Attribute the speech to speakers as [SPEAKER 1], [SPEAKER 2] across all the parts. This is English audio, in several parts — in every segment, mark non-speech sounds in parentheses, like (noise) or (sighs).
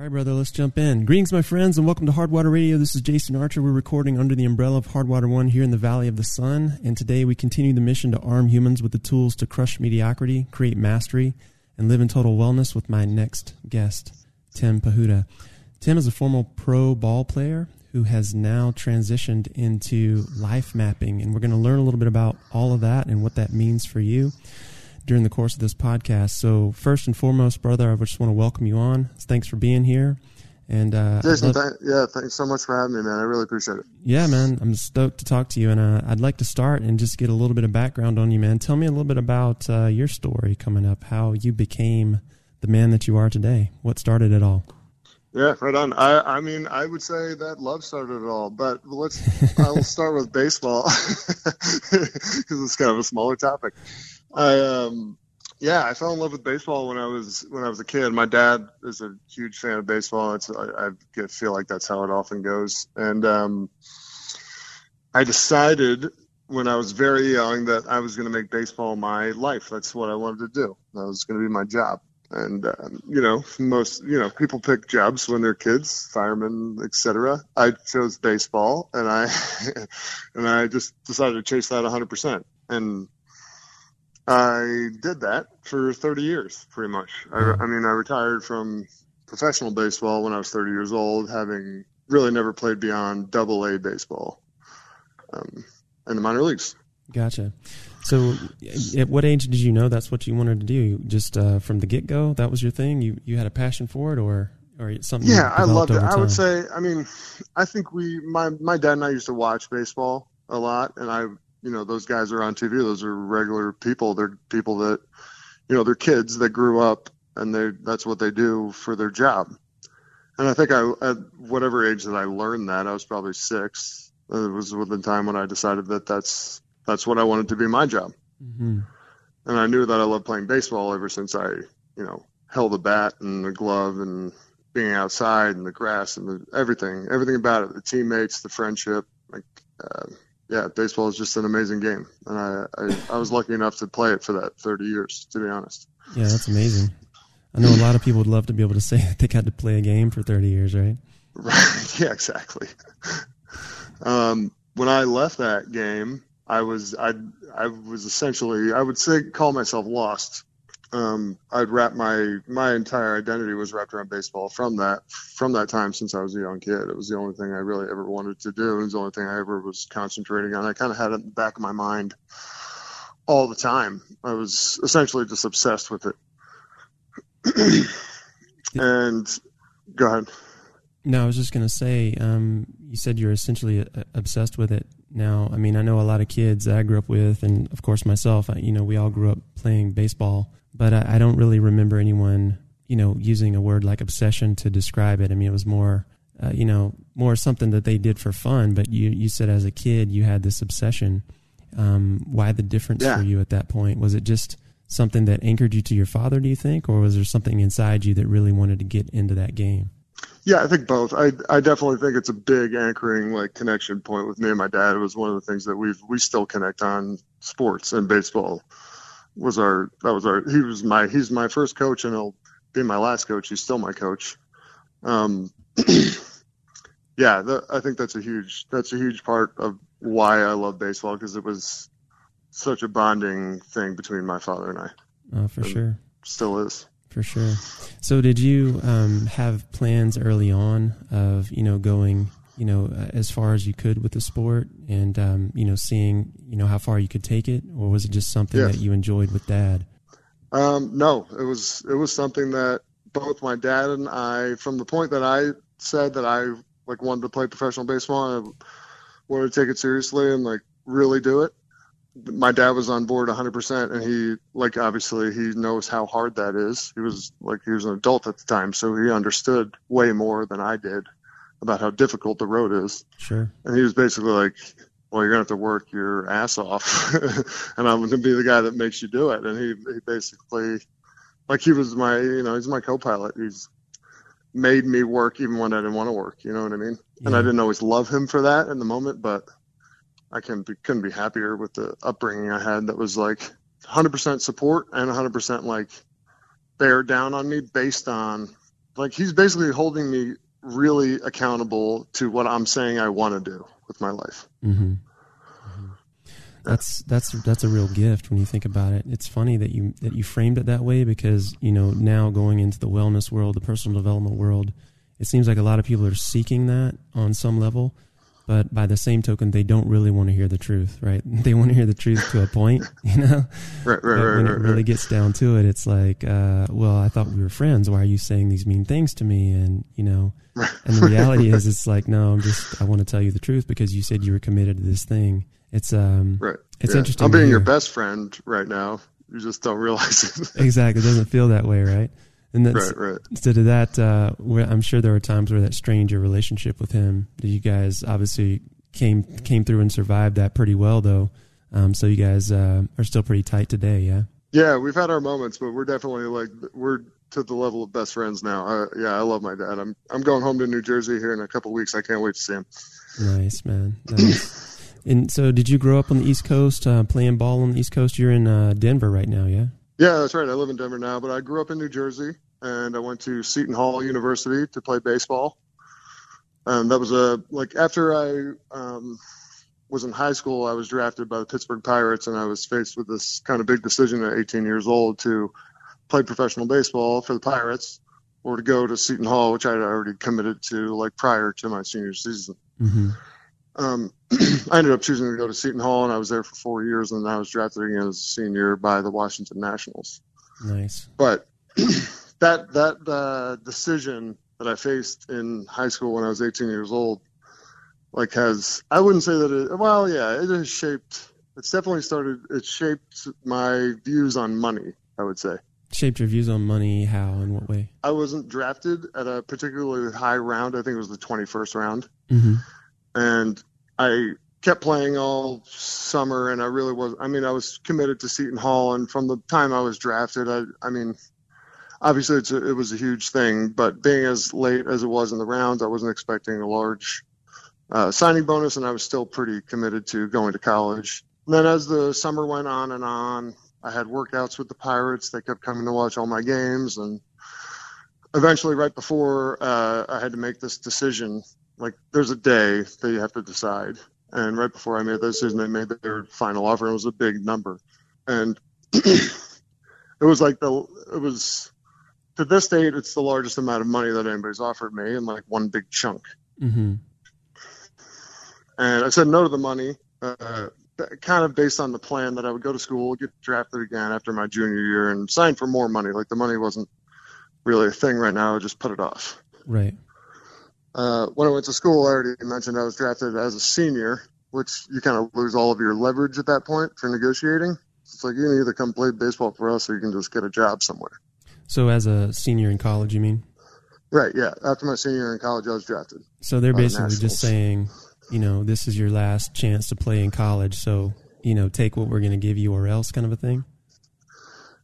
[SPEAKER 1] All right, brother, let's jump in. Greetings, my friends, and welcome to Hardwater Radio. This is Jason Archer. We're recording under the umbrella of Hardwater One here in the Valley of the Sun. And today we continue the mission to arm humans with the tools to crush mediocrity, create mastery, and live in total wellness with my next guest, Tim Pahuta. Tim is a former pro ball player who has now transitioned into life mapping, and we're going to learn a little bit about all of that and what that means for you during the course of this podcast. So, first and foremost, brother, I just want to welcome you on. Thanks for being here. And uh,
[SPEAKER 2] Jason, love, th- yeah, thanks so much for having me, man. I really appreciate it.
[SPEAKER 1] Yeah, man, I'm stoked to talk to you, and uh, I'd like to start and just get a little bit of background on you, man. Tell me a little bit about uh, your story coming up, how you became the man that you are today. What started it all?
[SPEAKER 2] Yeah, right on. I, I mean, I would say that love started it all, but let's. (laughs) I'll start with baseball (laughs) because it's kind of a smaller topic. I um yeah, I fell in love with baseball when I was when I was a kid. My dad is a huge fan of baseball. It's I, I feel like that's how it often goes. And um, I decided when I was very young that I was going to make baseball my life. That's what I wanted to do. That was going to be my job. And um, you know, most you know, people pick jobs when they're kids, firemen, etc. I chose baseball, and I (laughs) and I just decided to chase that 100%. And I did that for 30 years, pretty much. I, I, mean, I retired from professional baseball when I was 30 years old, having really never played beyond double A baseball um, in the minor leagues.
[SPEAKER 1] Gotcha. So, at what age did you know that's what you wanted to do? Just uh, from the get go, that was your thing. You you had a passion for it, or or something?
[SPEAKER 2] Yeah, I loved it. I would say, I mean, I think we my my dad and I used to watch baseball a lot, and I you know those guys are on TV. Those are regular people. They're people that you know they're kids that grew up and they that's what they do for their job. And I think I at whatever age that I learned that I was probably six. It was within time when I decided that that's that's what I wanted to be my job. Mm-hmm. And I knew that I loved playing baseball ever since I you know held a bat and a glove and being outside and the grass and the, everything everything about it the teammates the friendship like uh, yeah, baseball is just an amazing game, and I, I, I was lucky enough to play it for that 30 years, to be honest.
[SPEAKER 1] Yeah, that's amazing. I know a lot of people would love to be able to (laughs) say that they got to play a game for 30 years, right?
[SPEAKER 2] Right. (laughs) Yeah, exactly. (laughs) Um, when I left that game, I was I I was essentially I would say call myself lost um, I'd wrap my my entire identity was wrapped around baseball from that from that time since I was a young kid. It was the only thing I really ever wanted to do. It was the only thing I ever was concentrating on. I kind of had it in the back of my mind all the time. I was essentially just obsessed with it. (clears throat) and go ahead.
[SPEAKER 1] No, I was just going to say, um, you said you're essentially uh, obsessed with it now. I mean, I know a lot of kids that I grew up with, and of course myself. I, you know, we all grew up playing baseball but I, I don't really remember anyone, you know, using a word like obsession to describe it. I mean, it was more, uh, you know, more something that they did for fun. But you, you said as a kid you had this obsession. Um, why the difference yeah. for you at that point? Was it just something that anchored you to your father? Do you think, or was there something inside you that really wanted to get into that game?
[SPEAKER 2] Yeah, I think both. I I definitely think it's a big anchoring like connection point with me and my dad. It was one of the things that we've we still connect on sports and baseball was our that was our he was my he's my first coach and he'll be my last coach. He's still my coach. Um, (clears throat) yeah, the, I think that's a huge that's a huge part of why I love baseball because it was such a bonding thing between my father and I.
[SPEAKER 1] Oh, for sure.
[SPEAKER 2] Still is.
[SPEAKER 1] For sure. So, did you um, have plans early on of you know going you know, as far as you could with the sport and, um, you know, seeing, you know, how far you could take it? Or was it just something that you enjoyed with dad?
[SPEAKER 2] Um, no, it was, it was something that both my dad and I, from the point that I said that I like wanted to play professional baseball and I wanted to take it seriously and like really do it. My dad was on board 100% and he like obviously he knows how hard that is. He was like he was an adult at the time, so he understood way more than I did about how difficult the road is.
[SPEAKER 1] Sure.
[SPEAKER 2] And he was basically like, well, you're going to have to work your ass off (laughs) and I'm going to be the guy that makes you do it. And he, he basically, like he was my, you know, he's my co-pilot. He's made me work even when I didn't want to work. You know what I mean? Yeah. And I didn't always love him for that in the moment, but I can be, couldn't be happier with the upbringing I had that was like 100% support and 100% like bear down on me based on like he's basically holding me really accountable to what I'm saying I want to do with my life.
[SPEAKER 1] Mm-hmm. That's that's that's a real gift when you think about it. It's funny that you that you framed it that way because you know now going into the wellness world, the personal development world, it seems like a lot of people are seeking that on some level, but by the same token, they don't really want to hear the truth, right? (laughs) They want to hear the truth to a point, (laughs) you know. (laughs)
[SPEAKER 2] Right, right,
[SPEAKER 1] but
[SPEAKER 2] right.
[SPEAKER 1] when it really gets down to it, it's like, uh, well, I thought we were friends. Why are you saying these mean things to me? And you know, and the reality is, it's like, no, I'm just, I want to tell you the truth because you said you were committed to this thing. It's um,
[SPEAKER 2] Right.
[SPEAKER 1] it's
[SPEAKER 2] Yeah.
[SPEAKER 1] interesting.
[SPEAKER 2] I'm being your best friend right now. You just don't realize it.
[SPEAKER 1] Exactly, it doesn't feel that way, right? And that's
[SPEAKER 2] right, right.
[SPEAKER 1] so to that. Uh, where I'm sure there were times where that strained your relationship with him. You guys obviously came came through and survived that pretty well, though. Um, so you guys uh, are still pretty tight today, yeah.
[SPEAKER 2] Yeah, we've had our moments, but we're definitely like we're to the level of best friends now. Uh, yeah, I love my dad. I'm I'm going home to New Jersey here in a couple weeks. I can't wait to see him.
[SPEAKER 1] Nice man. Nice. and so, did you grow up on the East Coast, uh, playing ball on the East Coast? You're in uh, Denver right now, yeah.
[SPEAKER 2] Yeah, that's right. I live in Denver now, but I grew up in New Jersey, and I went to Seton Hall University to play baseball. And that was a like after I um, was in high school, I was drafted by the Pittsburgh Pirates, and I was faced with this kind of big decision at 18 years old to play professional baseball for the Pirates or to go to Seton Hall, which I had already committed to like prior to my senior season.
[SPEAKER 1] Mm-hmm.
[SPEAKER 2] Um, (clears throat) I ended up choosing to go to Seton Hall, and I was there for four years, and then I was drafted again as a senior by the Washington Nationals
[SPEAKER 1] Nice.
[SPEAKER 2] but (clears throat) that that uh, decision that I faced in high school when I was 18 years old, like has I wouldn't say that it well yeah it has shaped it's definitely started it shaped my views on money I would say
[SPEAKER 1] Shaped your views on money. How and what way?
[SPEAKER 2] I wasn't drafted at a particularly high round I think it was the 21st round
[SPEAKER 1] Mm-hmm.
[SPEAKER 2] and I kept playing all summer and I really was I mean I was committed to Seton Hall and from the time I was drafted I I mean obviously a, it was a huge thing but being as late as it was in the rounds I wasn't expecting a large uh, signing bonus and I was still pretty committed to going to college. And then as the summer went on and on I had workouts with the Pirates. They kept coming to watch all my games and eventually right before uh, I had to make this decision like there's a day that you have to decide. And right before I made that decision, they made their final offer. And it was a big number, and (clears throat) it was like the it was to this date, it's the largest amount of money that anybody's offered me in like one big chunk.
[SPEAKER 1] Mm-hmm.
[SPEAKER 2] And I said no to the money, uh, kind of based on the plan that I would go to school, get drafted again after my junior year, and sign for more money. Like the money wasn't really a thing right now. I just put it off.
[SPEAKER 1] Right.
[SPEAKER 2] Uh, when I went to school, I already mentioned I was drafted as a senior, which you kind of lose all of your leverage at that point for negotiating. It's like you can either come play baseball for us or you can just get a job somewhere.
[SPEAKER 1] So, as a senior in college, you mean?
[SPEAKER 2] Right, yeah. After my senior year in college, I was drafted.
[SPEAKER 1] So they're basically just saying, you know, this is your last chance to play in college. So, you know, take what we're going to give you or else kind of a thing.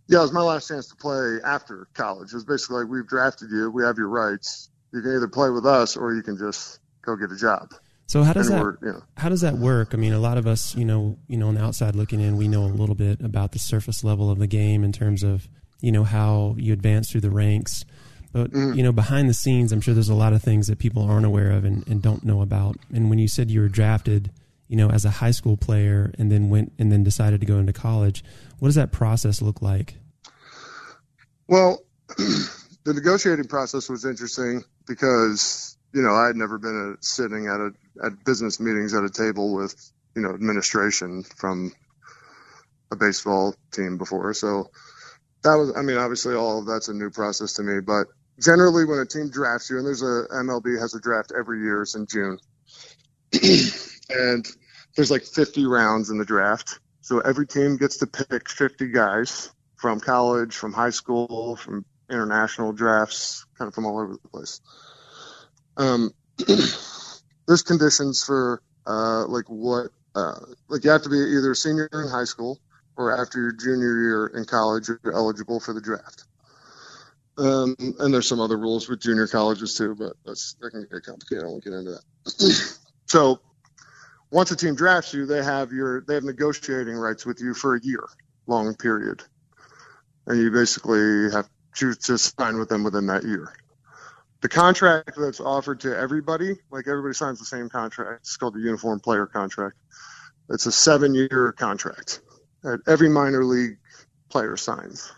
[SPEAKER 2] Yeah, it was my last chance to play after college. It was basically like, we've drafted you, we have your rights. You can either play with us or you can just go get a job.
[SPEAKER 1] So how does
[SPEAKER 2] and
[SPEAKER 1] that
[SPEAKER 2] you know,
[SPEAKER 1] how does that work? I mean, a lot of us, you know, you know, on the outside looking in, we know a little bit about the surface level of the game in terms of, you know, how you advance through the ranks. But
[SPEAKER 2] Mhm.
[SPEAKER 1] you know, behind the scenes, I'm sure there's a lot of things that people aren't aware of and, and don't know about. And when you said you were drafted, you know, as a high school player and then went and then decided to go into college, what does that process look like?
[SPEAKER 2] Well, (clears throat) the negotiating process was interesting because you know I had never been a, sitting at a at business meetings at a table with you know administration from a baseball team before, so that was I mean obviously all of that's a new process to me, but generally when a team drafts you and there's a MLB has a draft every year it's in June. (clears throat) And there's like 50 rounds in the draft. So every team gets to pick 50 guys from college, from high school, from international drafts, kind of from all over the place. Um, (clears throat) there's conditions for uh, like what, uh, like you have to be either a senior in high school or after your junior year in college, you're eligible for the draft. Um, and there's some other rules with junior colleges too, but that's that can get complicated. I won't get into that. (clears throat) so once a team drafts you, they have your they have negotiating rights with you for a year long period, and you basically have to sign with them within that year. the contract that's offered to everybody, like everybody signs the same contract. It's called the uniform player contract. It's a seven-year contract that every minor league player signs.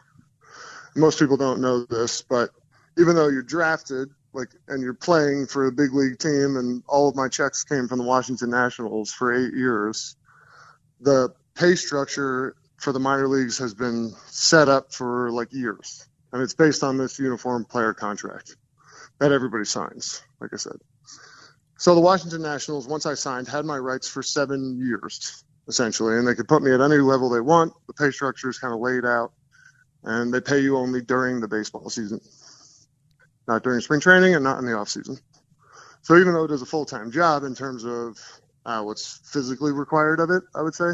[SPEAKER 2] Most people don't know this, but even though you're drafted, like, and you're playing for a big league team, and all of my checks came from the Washington Nationals for eight years, the pay structure for the minor leagues has been set up for like years, and it's based on this uniform player contract that everybody signs. Like I said, so the Washington Nationals, once I signed, had my rights for seven years essentially, and they could put me at any level they want. The pay structure is kind of laid out, and they pay you only during the baseball season, not during spring training and not in the off season. So even though it is a full time job in terms of uh, what's physically required of it, I would say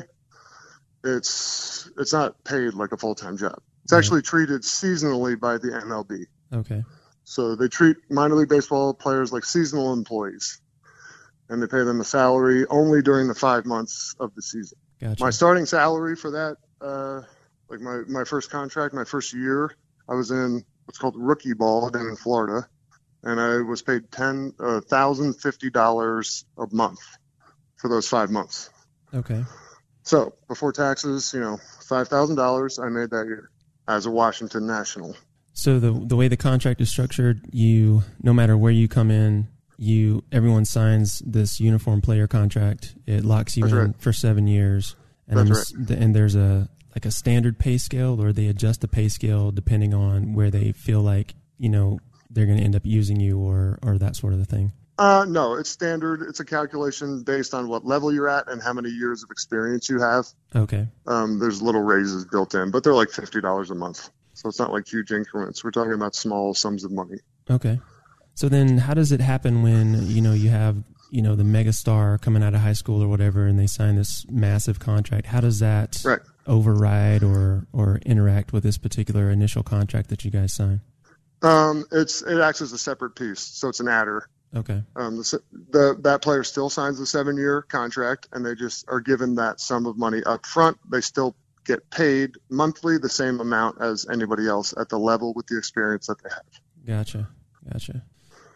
[SPEAKER 2] it's it's not paid like a full time job. It's actually treated seasonally by the MLB.
[SPEAKER 1] Okay.
[SPEAKER 2] So they treat minor league baseball players like seasonal employees, and they pay them a salary only during the five months of the season.
[SPEAKER 1] Gotcha.
[SPEAKER 2] My starting salary for that, uh, like my, my first contract, my first year, I was in what's called rookie ball down in Florida, and I was paid ten uh, thousand fifty dollars a month for those five months.
[SPEAKER 1] okay.
[SPEAKER 2] So before taxes, you know, five thousand dollars I made that year as a Washington National.
[SPEAKER 1] So the the way the contract is structured, you no matter where you come in, you everyone signs this uniform player contract. It locks you
[SPEAKER 2] That's
[SPEAKER 1] in
[SPEAKER 2] right.
[SPEAKER 1] for seven years, and I'm and there's a like a standard pay scale, or they adjust the pay scale depending on where they feel like you know they're going to end up using you, or or that sort of a thing.
[SPEAKER 2] Uh, no, it's standard. It's a calculation based on what level you're at and how many years of experience you have.
[SPEAKER 1] Okay,
[SPEAKER 2] Um, there's little raises built in, but they're like fifty dollars a month, so it's not like huge increments. We're talking about small sums of money.
[SPEAKER 1] okay. So then, how does it happen when you know you have you know the megastar coming out of high school or whatever, and they sign this massive contract? How does that
[SPEAKER 2] Right.
[SPEAKER 1] override or or interact with this particular initial contract that you guys sign?
[SPEAKER 2] Um, it's it acts as a separate piece, so it's an adder.
[SPEAKER 1] Okay,
[SPEAKER 2] Um, the, the that player still signs a seven year contract, and they just are given that sum of money up front. They still get paid monthly the same amount as anybody else at the level with the experience that they have.
[SPEAKER 1] gotcha, gotcha.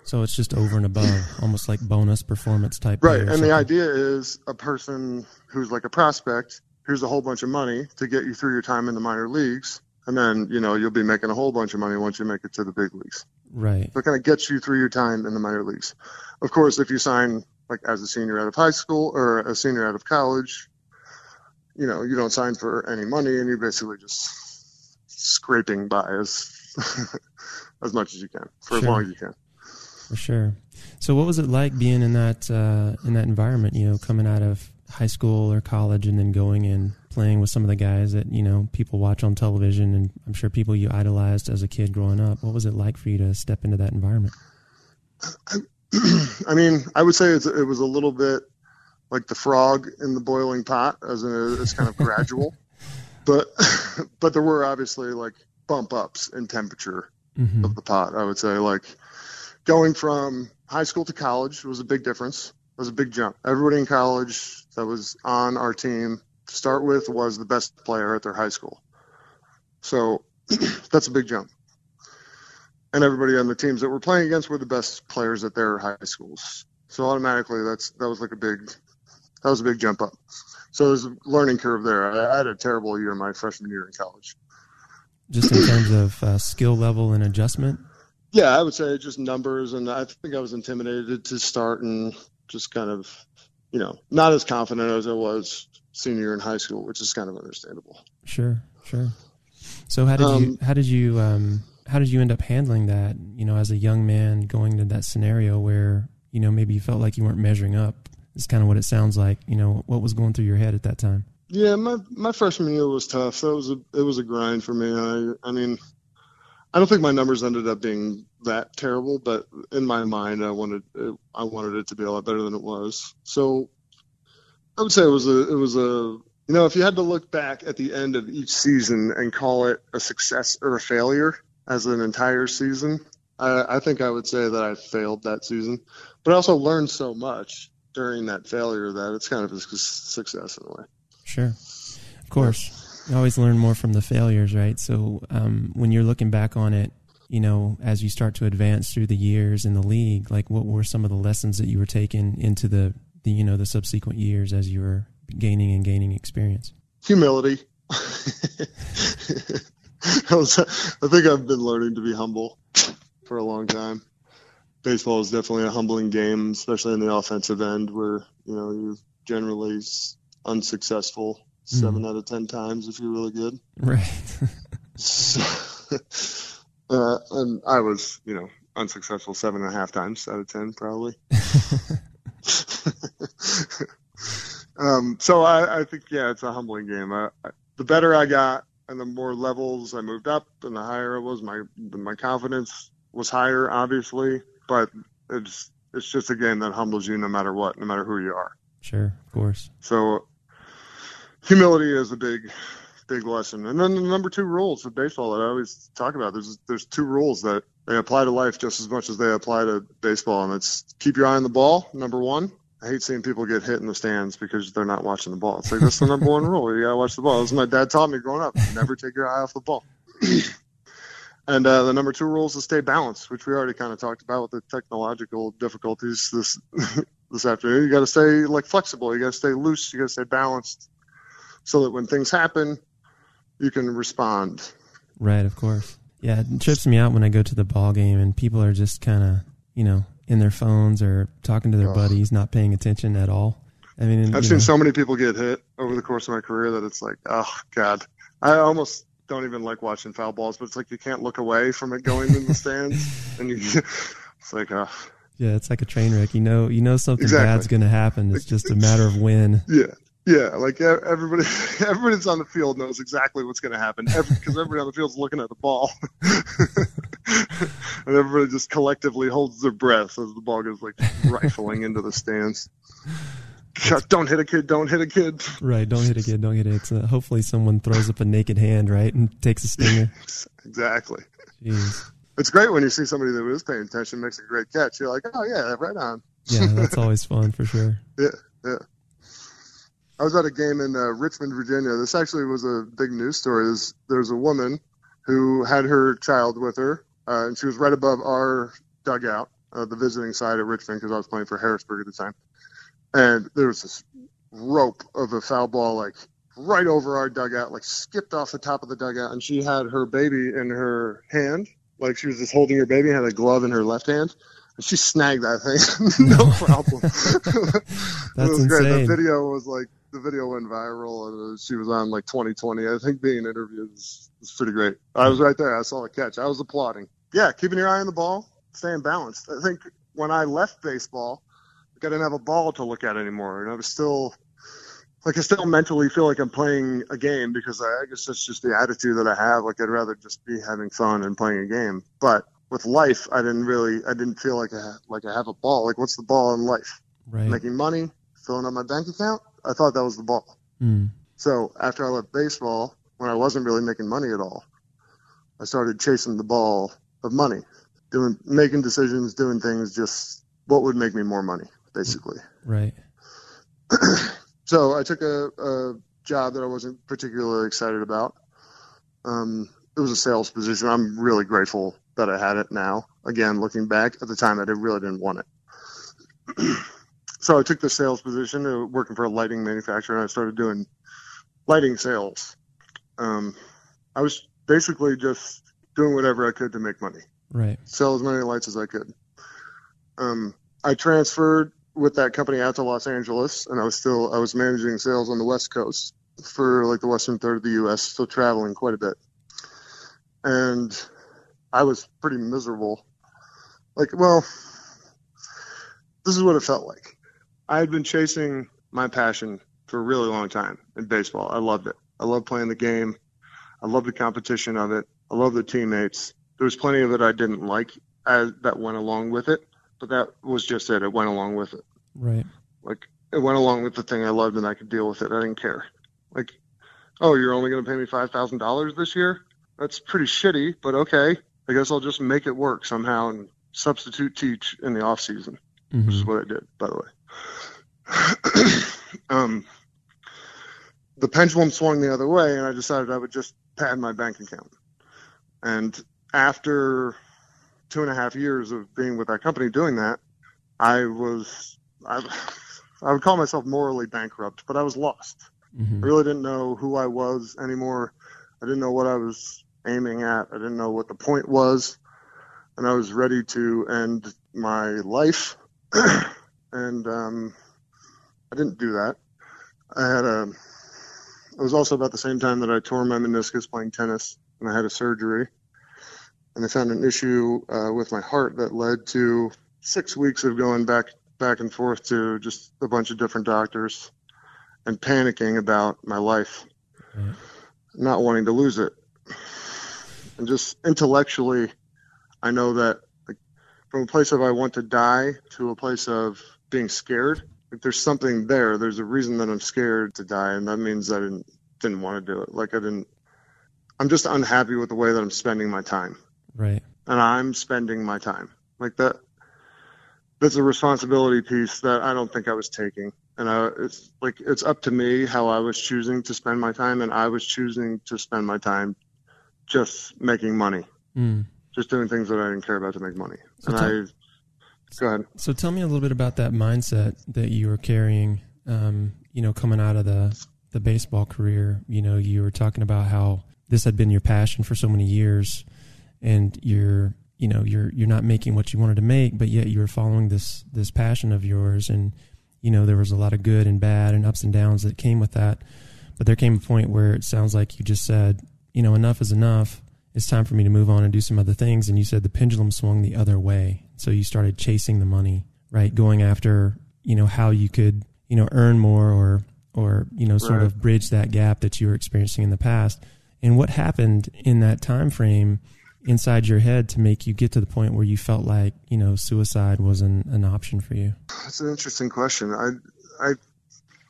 [SPEAKER 1] So it's just over and above, (laughs) almost like bonus performance type.
[SPEAKER 2] Right. And
[SPEAKER 1] something.
[SPEAKER 2] the idea is a person who's like a prospect, here's a whole bunch of money to get you through your time in the minor leagues. And then, you know, you'll be making a whole bunch of money once you make it to the big leagues.
[SPEAKER 1] Right,
[SPEAKER 2] So it kind of gets you through your time in the minor leagues. Of course, if you sign like as a senior out of high school or a senior out of college, you know, you don't sign for any money and you're basically just scraping by as (laughs) as much as you can for as long as you can.
[SPEAKER 1] for sure. So what was it like being in that uh, in that environment? You know, coming out of high school or college and then going and playing with some of the guys that you know people watch on television, and I'm sure people you idolized as a kid growing up. What was it like for you to step into that environment? (clears throat)
[SPEAKER 2] I mean, I would say it's, it was a little bit like the frog in the boiling pot, as in it's kind of (laughs) gradual, but (laughs) but there were obviously like bump ups in temperature
[SPEAKER 1] hmm
[SPEAKER 2] of the pot. I would say like going from high school to college was a big difference. It was a big jump. Everybody in college that was on our team to start with was the best player at their high school, so (clears throat) that's a big jump and everybody on the teams that we're playing against were the best players at their high schools. So automatically, that's that was like a big that was a big jump up. So there's a learning curve there. I, I had a terrible year my freshman year in college.
[SPEAKER 1] Just in terms of uh, skill level and adjustment.
[SPEAKER 2] Yeah, I would say just numbers, and I think I was intimidated to start and just kind of, you know, not as confident as I was senior year in high school, which is kind of understandable.
[SPEAKER 1] Sure, sure. So how did you
[SPEAKER 2] Um,
[SPEAKER 1] how did you um, how did you end up handling that? You know, as a young man going to that scenario where you know maybe you felt like you weren't measuring up. It's kind of what it sounds like. You know, what was going through your head at that time?
[SPEAKER 2] Yeah, my my freshman year was tough. That was a it was a grind for me. I I mean, I don't think my numbers ended up being that terrible, but in my mind, I wanted it, I wanted it to be a lot better than it was. So I would say it was a it was a you know if you had to look back at the end of each season and call it a success or a failure as an entire season, I, I think I would say that I failed that season. But I also learned so much during that failure that it's kind of a success in a way.
[SPEAKER 1] Sure, of course. You always learn more from the failures, right? So um, when you're looking back on it, you know, as you start to advance through the years in the league, like what were some of the lessons that you were taking into the, the you know, the subsequent years as you were gaining and gaining experience?
[SPEAKER 2] Humility. (laughs) I, was, I think I've been learning to be humble for a long time. Baseball is definitely a humbling game, especially in the offensive end, where you know you're generally unsuccessful 7 mm. out of ten times if you're really good.
[SPEAKER 1] Right.
[SPEAKER 2] so, (laughs) uh, and I was, you know, unsuccessful seven and a half times out of ten, probably. (laughs) (laughs) um, so I, I, think, yeah, it's a humbling game. I, I, the better I got, and the more levels I moved up, and the higher it was, my my confidence was higher, obviously. But it's it's just a game that humbles you no matter what, no matter who you are.
[SPEAKER 1] Sure, of course.
[SPEAKER 2] So humility is a big big lesson. And then the number two rules of baseball that I always talk about. There's there's two rules that they apply to life just as much as they apply to baseball, and it's keep your eye on the ball. Number one. I hate seeing people get hit in the stands because they're not watching the ball. It's like that's the number one rule. You gotta watch the ball. That's my dad taught me growing up. Never take your eye off the ball. (clears throat) and uh, the number two rule is to stay balanced, which we already kind of talked about with the technological difficulties this (laughs) this afternoon. You got to stay like flexible. You got to stay loose. You got to stay balanced, so that when things happen, you can respond.
[SPEAKER 1] Right, of course. Yeah, it trips me out when I go to the ball game and people are just kind of, you know, in their phones or talking to their oh. buddies, not paying attention at all. I mean,
[SPEAKER 2] I've seen know. so many people get hit over the course of my career that it's like, oh god, I almost don't even like watching foul balls, but it's like you can't look away from it going in the (laughs) stands, and you, (laughs) it's like, oh.
[SPEAKER 1] Yeah, it's like a train wreck. You know, you know something exactly. bad's going to happen. It's just a matter of when.
[SPEAKER 2] Yeah, yeah, like everybody, (laughs) everybody that's on the field knows exactly what's going to happen because every, everybody on the field is looking at the ball, (laughs) and everybody just collectively holds their breath as the ball goes like rifling into the stands. don't hit a kid! Don't hit a kid!
[SPEAKER 1] Right, don't hit a kid! Don't hit it. Uh, hopefully, someone throws up a naked hand, right, and takes a stinger. (laughs)
[SPEAKER 2] exactly.
[SPEAKER 1] Jeez.
[SPEAKER 2] It's great when you see somebody that was paying attention makes a great catch. You're like, oh yeah, right on.
[SPEAKER 1] yeah, that's always fun for sure. (laughs)
[SPEAKER 2] Yeah, yeah. I was at a game in uh, Richmond, Virginia. This actually was a big news story. There's, there's a woman who had her child with her, uh, and she was right above our dugout, uh, the visiting side at Richmond, because I was playing for Harrisburg at the time. And there was this rope of a foul ball, like right over our dugout, like skipped off the top of the dugout, and she had her baby in her hand, like she was just holding her baby, had a glove in her left hand. And she snagged that thing, (laughs) no problem. (laughs)
[SPEAKER 1] That's it was insane. great.
[SPEAKER 2] The video was like the video went viral and uh, she was on like 2020. I think being interviewed is, is pretty great. I was right there. I saw the catch. I was applauding. Yeah, keeping your eye on the ball, staying balanced. I think when I left baseball, like I didn't have a ball to look at anymore, and I was still like I still mentally feel like I'm playing a game because I, I guess that's just the attitude that I have. Like I'd rather just be having fun and playing a game. But with life, I didn't really, I didn't feel like I like I have a ball. Like what's the ball in life?
[SPEAKER 1] Right.
[SPEAKER 2] Making money, filling up my bank account. I thought that was the ball.
[SPEAKER 1] Mm.
[SPEAKER 2] So after I left baseball, when I wasn't really making money at all, I started chasing the ball of money, doing, making decisions, doing things just what would make me more money, basically.
[SPEAKER 1] Right. (clears throat)
[SPEAKER 2] so I took a, a, job that I wasn't particularly excited about. Um, it was a sales position. I'm really grateful that I had it now. Again, looking back at the time, I really didn't want it. (clears throat) so I took the sales position, uh, working for a lighting manufacturer, and I started doing lighting sales. Um, I was basically just doing whatever I could to make money.
[SPEAKER 1] Right.
[SPEAKER 2] Sell as many lights as I could. Um, I transferred with that company out to Los Angeles, and I was still I was managing sales on the West Coast for like the western third of the U.S., still traveling quite a bit, and I was pretty miserable. Like, well, this is what it felt like. I had been chasing my passion for a really long time in baseball. I loved it. I loved playing the game. I loved the competition of it. I love the teammates. There was plenty of it I didn't like as, that went along with it, but that was just it. It went along with it.
[SPEAKER 1] Right.
[SPEAKER 2] Like it went along with the thing I loved and I could deal with it. I didn't care. Like, oh, you're only going to pay me five thousand dollars this year? That's pretty shitty, but okay. I guess I'll just make it work somehow and substitute teach in the off season, mm-hmm. which is what I did, by the way. (coughs) um, the pendulum swung the other way, and I decided I would just pad my bank account. And after two and a half years of being with that company doing that, I was I, I would call myself morally bankrupt, but I was lost. Mm-hmm. I really didn't know who I was anymore. I didn't know what I was aiming at. I didn't know what the point was, and I was ready to end my life. (clears throat) and um, I didn't do that. I had a. It was also about the same time that I tore my meniscus playing tennis, and I had a surgery. And I found an issue uh, with my heart that led to six weeks of going back back and forth to just a bunch of different doctors and panicking about my life, mm-hmm. not wanting to lose it. And just intellectually, I know that like, from a place of I want to die to a place of being scared, like there's something there. There's a reason that I'm scared to die, and that means I didn't didn't want to do it. Like I didn't. I'm just unhappy with the way that I'm spending my time.
[SPEAKER 1] Right.
[SPEAKER 2] And I'm spending my time like that that's a responsibility piece that I don't think I was taking. And I, it's like it's up to me how I was choosing to spend my time, and I was choosing to spend my time just making money, mm. just doing things that I didn't care about to make money. So and tell, I go ahead.
[SPEAKER 1] So tell me a little bit about that mindset that you were carrying. Um, you know, coming out of the the baseball career, you know, you were talking about how this had been your passion for so many years, and you're you know you're you're not making what you wanted to make, but yet you're following this this passion of yours, and you know there was a lot of good and bad and ups and downs that came with that. But there came a point where it sounds like you just said, you know, enough is enough. It's time for me to move on and do some other things. And you said the pendulum swung the other way, so you started chasing the money, right? Going after you know how you could you know earn more or or you know sort right. of bridge that gap that you were experiencing in the past. And what happened in that time frame? inside your head to make you get to the point where you felt like you know suicide was an, an option for you?
[SPEAKER 2] That's an interesting question. I I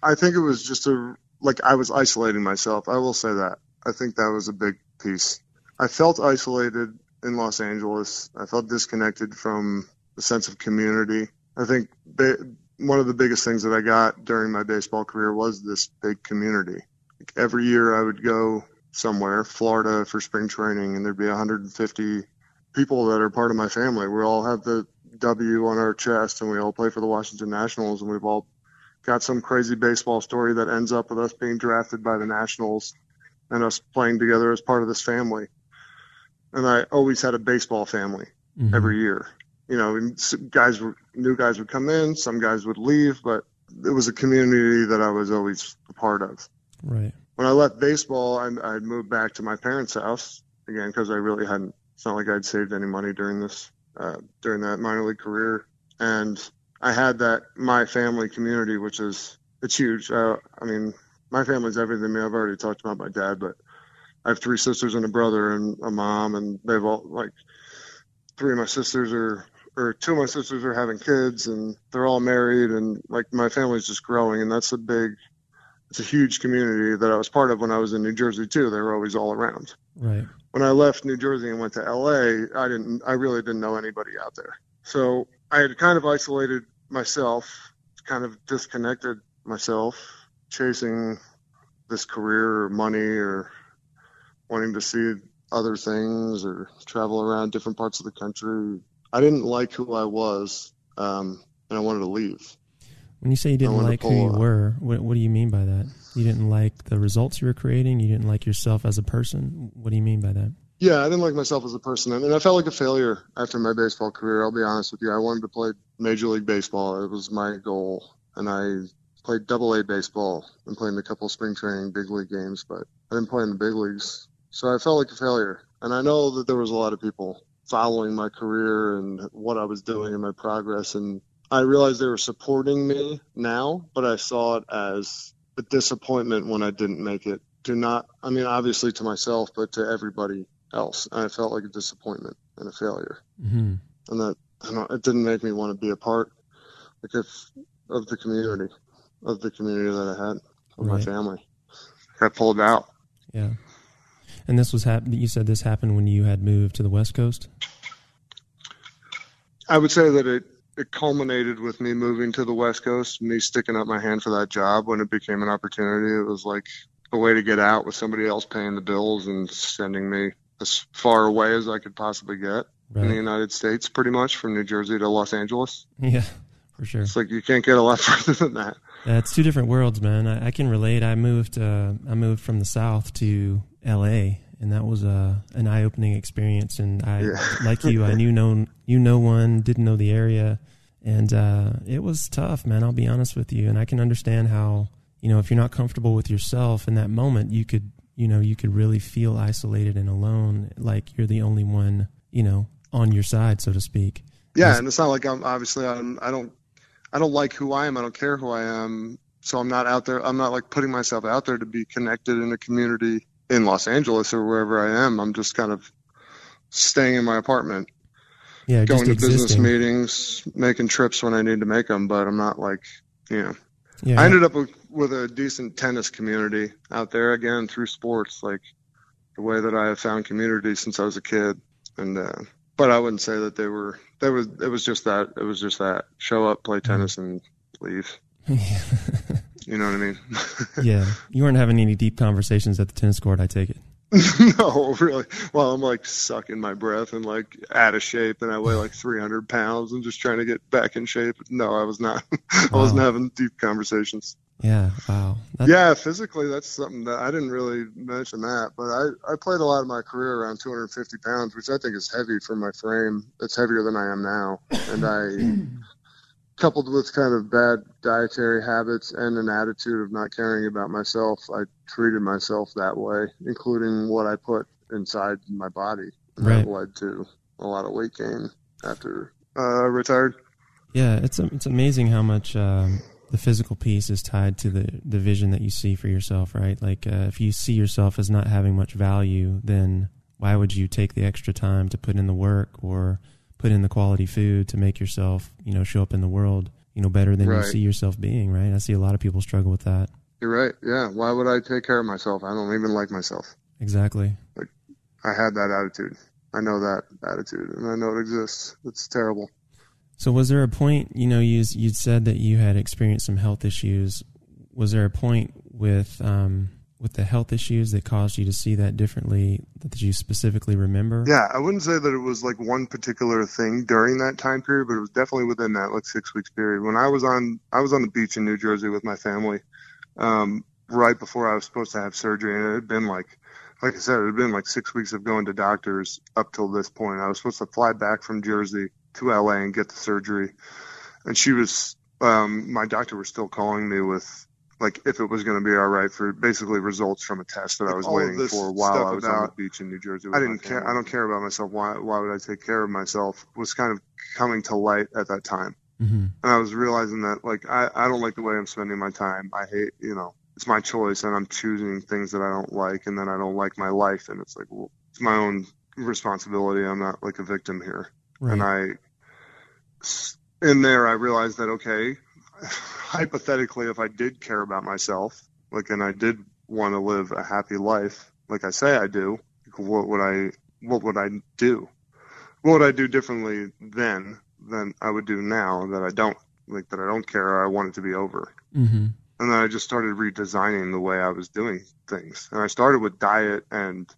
[SPEAKER 2] I think it was just a like I was isolating myself. I will say that. I think that was a big piece. I felt isolated in Los Angeles. I felt disconnected from the sense of community. I think ba- one of the biggest things that I got during my baseball career was this big community. Like every year I would go somewhere, Florida for spring training, and there'd be 150 people that are part of my family. We all have the W on our chest, and we all play for the Washington Nationals, and we've all got some crazy baseball story that ends up with us being drafted by the Nationals and us playing together as part of this family. And I always had a baseball family mm-hmm. every year. You know, guys, new guys would come in, some guys would leave, but it was a community that I was always a part of.
[SPEAKER 1] Right
[SPEAKER 2] when I left baseball, I, I moved back to my parents' house again because I really hadn't. It's not like I'd saved any money during this uh, during that minor league career, and I had that my family community, which is it's huge. Uh, I mean, my family's everything to me. I've already talked about my dad, but I have three sisters and a brother and a mom, and they've all like three of my sisters are or two of my sisters are having kids and they're all married and like my family's just growing and that's a big it's a huge community that I was part of when I was in New Jersey too. They were always all around.
[SPEAKER 1] Right.
[SPEAKER 2] When I left New Jersey and went to LA, I didn't I really didn't know anybody out there. So I had kind of isolated myself, kind of disconnected myself, chasing this career or money or wanting to see other things or travel around different parts of the country. I didn't like who I was, um, and I wanted to leave.
[SPEAKER 1] When you say you didn't like who you were, what, what do you mean by that? You didn't like the results you were creating. You didn't like yourself as a person. What do you mean by that?
[SPEAKER 2] Yeah, I didn't like myself as a person, and I felt like a failure after my baseball career. I'll be honest with you. I wanted to play Major League Baseball. It was my goal, and I played Double A baseball and played in a couple spring training big league games, but I didn't play in the big leagues. So I felt like a failure, and I know that there was a lot of people following my career and what I was doing and my progress, and I realized they were supporting me now, but I saw it as a disappointment when I didn't make it. To not, I mean, obviously to myself, but to everybody else. And I felt like a disappointment and a failure. Mm-hmm. And that it didn't make me want to be a part like if, of the community, of the community that I had, of right. my family. I pulled out.
[SPEAKER 1] Yeah. And this was happening. You said this happened when you had moved to the West Coast.
[SPEAKER 2] I would say that it it culminated with me moving to the West Coast, me sticking up my hand for that job when it became an opportunity. It was like a way to get out with somebody else paying the bills and sending me as far away as I could possibly get right. in the United States, pretty much from New Jersey to Los Angeles. (laughs)
[SPEAKER 1] Yeah, for sure.
[SPEAKER 2] It's like you can't get a lot (laughs) further than that.
[SPEAKER 1] Yeah, it's two different worlds, man. I, I can relate. I moved. Uh, I moved from the South to L.A. and that was a uh, an eye opening experience. And I, yeah. like you, I knew no you know one, didn't know the area, and uh, it was tough, man. I'll be honest with you, and I can understand how you know if you're not comfortable with yourself in that moment, you could you know you could really feel isolated and alone, like you're the only one you know on your side, so to speak.
[SPEAKER 2] Yeah, and it's not like I'm obviously I'm, I don't I don't like who I am. I don't care who I am. So I'm not out there. I'm not like putting myself out there to be connected in a community in Los Angeles or wherever I am. I'm just kind of staying in my apartment.
[SPEAKER 1] Yeah,
[SPEAKER 2] going to
[SPEAKER 1] existing.
[SPEAKER 2] business meetings, making trips when I need to make them, but I'm not like, you know. Yeah. I ended up with, with a decent tennis community out there again through sports, like the way that I have found community since I was a kid. And uh, but I wouldn't say that they were. That was it was just that. It was just that. Show up, play mm-hmm. tennis, and leave. (laughs) you know what I mean? (laughs)
[SPEAKER 1] yeah, you weren't having any deep conversations at the tennis court. I take it. (laughs)
[SPEAKER 2] no, really. Well, I'm like sucking my breath and like out of shape, and I weigh like 300 pounds, and just trying to get back in shape. No, I was not. I wasn't having deep conversations.
[SPEAKER 1] Yeah. Wow.
[SPEAKER 2] That's... Yeah, physically, that's something that I didn't really mention that, but I I played a lot of my career around 250 pounds, which I think is heavy for my frame. It's heavier than I am now, and I. (clears throat) coupled with kind of bad dietary habits and an attitude of not caring about myself, I treated myself that way, including what I put inside my body.
[SPEAKER 1] Right.
[SPEAKER 2] That led to a lot of weight gain after uh, retired.
[SPEAKER 1] Yeah, it's it's amazing how much um, the physical piece is tied to the the vision that you see for yourself, right? Like uh, if you see yourself as not having much value, then why would you take the extra time to put in the work or put in the quality food to make yourself, you know, show up in the world, you know, better than right. you see yourself being, right? I see a lot of people struggle with that.
[SPEAKER 2] You're right. Yeah. Why would I take care of myself? I don't even like myself.
[SPEAKER 1] Exactly.
[SPEAKER 2] Like I had that attitude. I know that attitude and I know it exists. It's terrible.
[SPEAKER 1] So was there a point, you know, you you said that you had experienced some health issues. Was there a point with um with the health issues that caused you to see that differently that you specifically remember?
[SPEAKER 2] Yeah, I wouldn't say that it was like one particular thing during that time period, but it was definitely within that like six weeks period. When I was on I was on the beach in New Jersey with my family, um, right before I was supposed to have surgery, and it had been like like I said, it had been like six weeks of going to doctors up till this point. I was supposed to fly back from Jersey to LA and get the surgery, and she was um, my doctor was still calling me with like if it was going to be all right for basically results from a test that I was waiting for while I was on the beach in New Jersey. I didn't care. I don't care about myself. Why? Why would I take care of myself? Was kind of coming to light at that time,
[SPEAKER 1] mm-hmm.
[SPEAKER 2] and I was realizing that like I I don't like the way I'm spending my time. I hate you know it's my choice, and I'm choosing things that I don't like, and then I don't like my life, and it's like well it's my own responsibility. I'm not like a victim here,
[SPEAKER 1] right.
[SPEAKER 2] and I in there I realized that okay (laughs) hypothetically, if I did care about myself, like, and I did want to live a happy life, like I say I do, what would I, what would I do? What would I do differently then than I would do now that I don't, like, that I don't care or I want it to be over?
[SPEAKER 1] Mm-hmm.
[SPEAKER 2] And then I just started redesigning the way I was doing things. And I started with diet and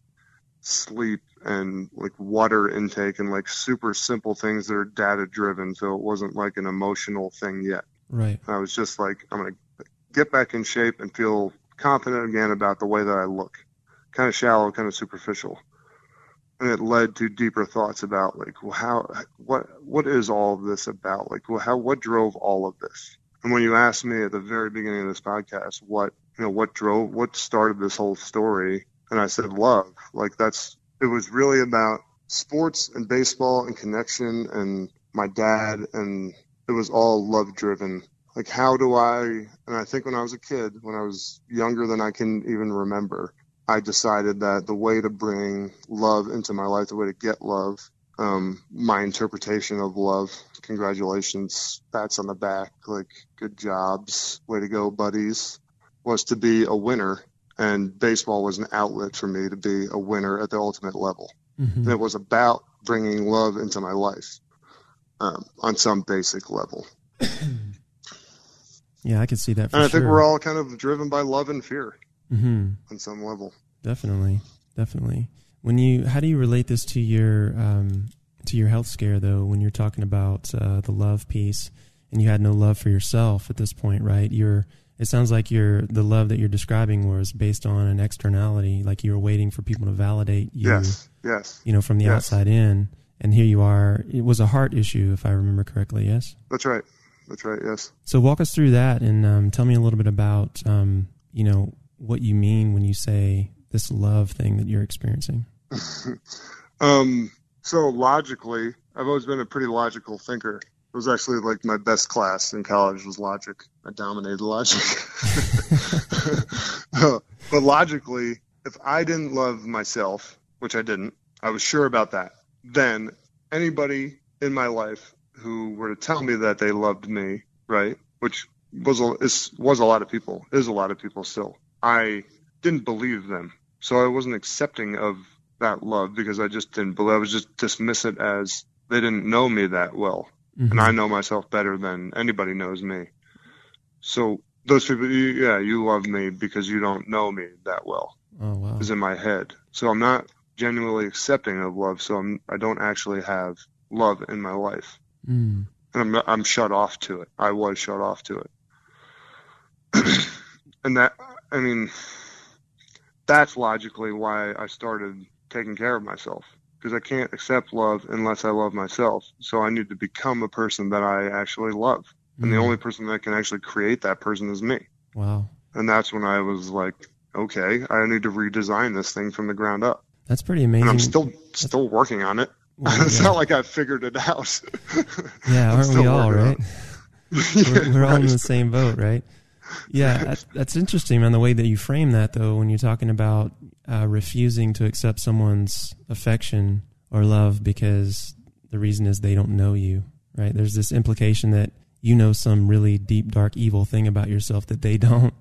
[SPEAKER 2] sleep and like water intake and like super simple things that are data driven. So it wasn't like an emotional thing yet.
[SPEAKER 1] Right.
[SPEAKER 2] I was just like, I'm going to get back in shape and feel confident again about the way that I look. Kind of shallow, kind of superficial. And it led to deeper thoughts about like, well, how, what, what is all of this about? Like, well, how, what drove all of this? And when you asked me at the very beginning of this podcast, what, you know, what drove, what started this whole story? And I said, love. Like that's, it was really about sports and baseball and connection and my dad and it was all love driven. Like, how do I, and I think when I was a kid, when I was younger than I can even remember, I decided that the way to bring love into my life, the way to get love, um, my interpretation of love, congratulations, pats on the back, like, good jobs, way to go, buddies, was to be a winner. And baseball was an outlet for me to be a winner at the ultimate level.
[SPEAKER 1] Mm-hmm.
[SPEAKER 2] And it was about bringing love into my life um, on some basic level. (clears throat)
[SPEAKER 1] yeah, I can see that.
[SPEAKER 2] and I
[SPEAKER 1] sure.
[SPEAKER 2] think we're all kind of driven by love and fear
[SPEAKER 1] mm-hmm.
[SPEAKER 2] on some level.
[SPEAKER 1] Definitely, definitely. When you, how do you relate this to your um, to your health scare though? When you're talking about uh, the love piece, and you had no love for yourself at this point, right? You're. It sounds like you're the love that you're describing was based on an externality, like you were waiting for people to validate you.
[SPEAKER 2] Yes. Yes.
[SPEAKER 1] You know, from the
[SPEAKER 2] Yes.
[SPEAKER 1] outside in, and here you are. It was a heart issue, if I remember correctly. Yes.
[SPEAKER 2] That's right. That's right. Yes.
[SPEAKER 1] So walk us through that and um, tell me a little bit about um, you know what you mean when you say this love thing that you're experiencing. (laughs)
[SPEAKER 2] Um, so logically, I've always been a pretty logical thinker. It was actually like my best class in college was logic. I dominated logic. (laughs) (laughs) but logically, if I didn't love myself, which I didn't, I was sure about that. Then anybody in my life who were to tell me that they loved me, right, which was a, is, was a lot of people, is a lot of people still. I didn't believe them, so I wasn't accepting of that love because I just didn't believe. I was just dismiss it as they didn't know me that well,
[SPEAKER 1] Mhm.
[SPEAKER 2] and I know myself better than anybody knows me. So those people, you, yeah, you love me because you don't know me that well
[SPEAKER 1] Oh wow.
[SPEAKER 2] is in my head. So I'm not genuinely accepting of love. So I'm I don't actually have love in my life,
[SPEAKER 1] Mm.
[SPEAKER 2] and I'm I'm shut off to it. I was shut off to it, (clears throat) and that I mean, that's logically why I started taking care of myself because I can't accept love unless I love myself. So I need to become a person that I actually love, and the
[SPEAKER 1] Mm.
[SPEAKER 2] only person that can actually create that person is me.
[SPEAKER 1] wow.
[SPEAKER 2] And that's when I was like, okay, I need to redesign this thing from the ground up.
[SPEAKER 1] That's pretty amazing.
[SPEAKER 2] and I'm still still working on it.
[SPEAKER 1] Well, (laughs)
[SPEAKER 2] it's
[SPEAKER 1] yeah.
[SPEAKER 2] not like I've figured it out. (laughs)
[SPEAKER 1] yeah, aren't we
[SPEAKER 2] all right?
[SPEAKER 1] all
[SPEAKER 2] working on
[SPEAKER 1] right? (laughs)
[SPEAKER 2] it.
[SPEAKER 1] We're, we're all in the same boat, right? Yeah, that's, that's interesting, man. The way that you frame that, though, when you're talking about uh, refusing to accept someone's affection or love because the reason is they don't know you, right? There's this implication that you know some really deep, dark, evil thing about yourself that they don't,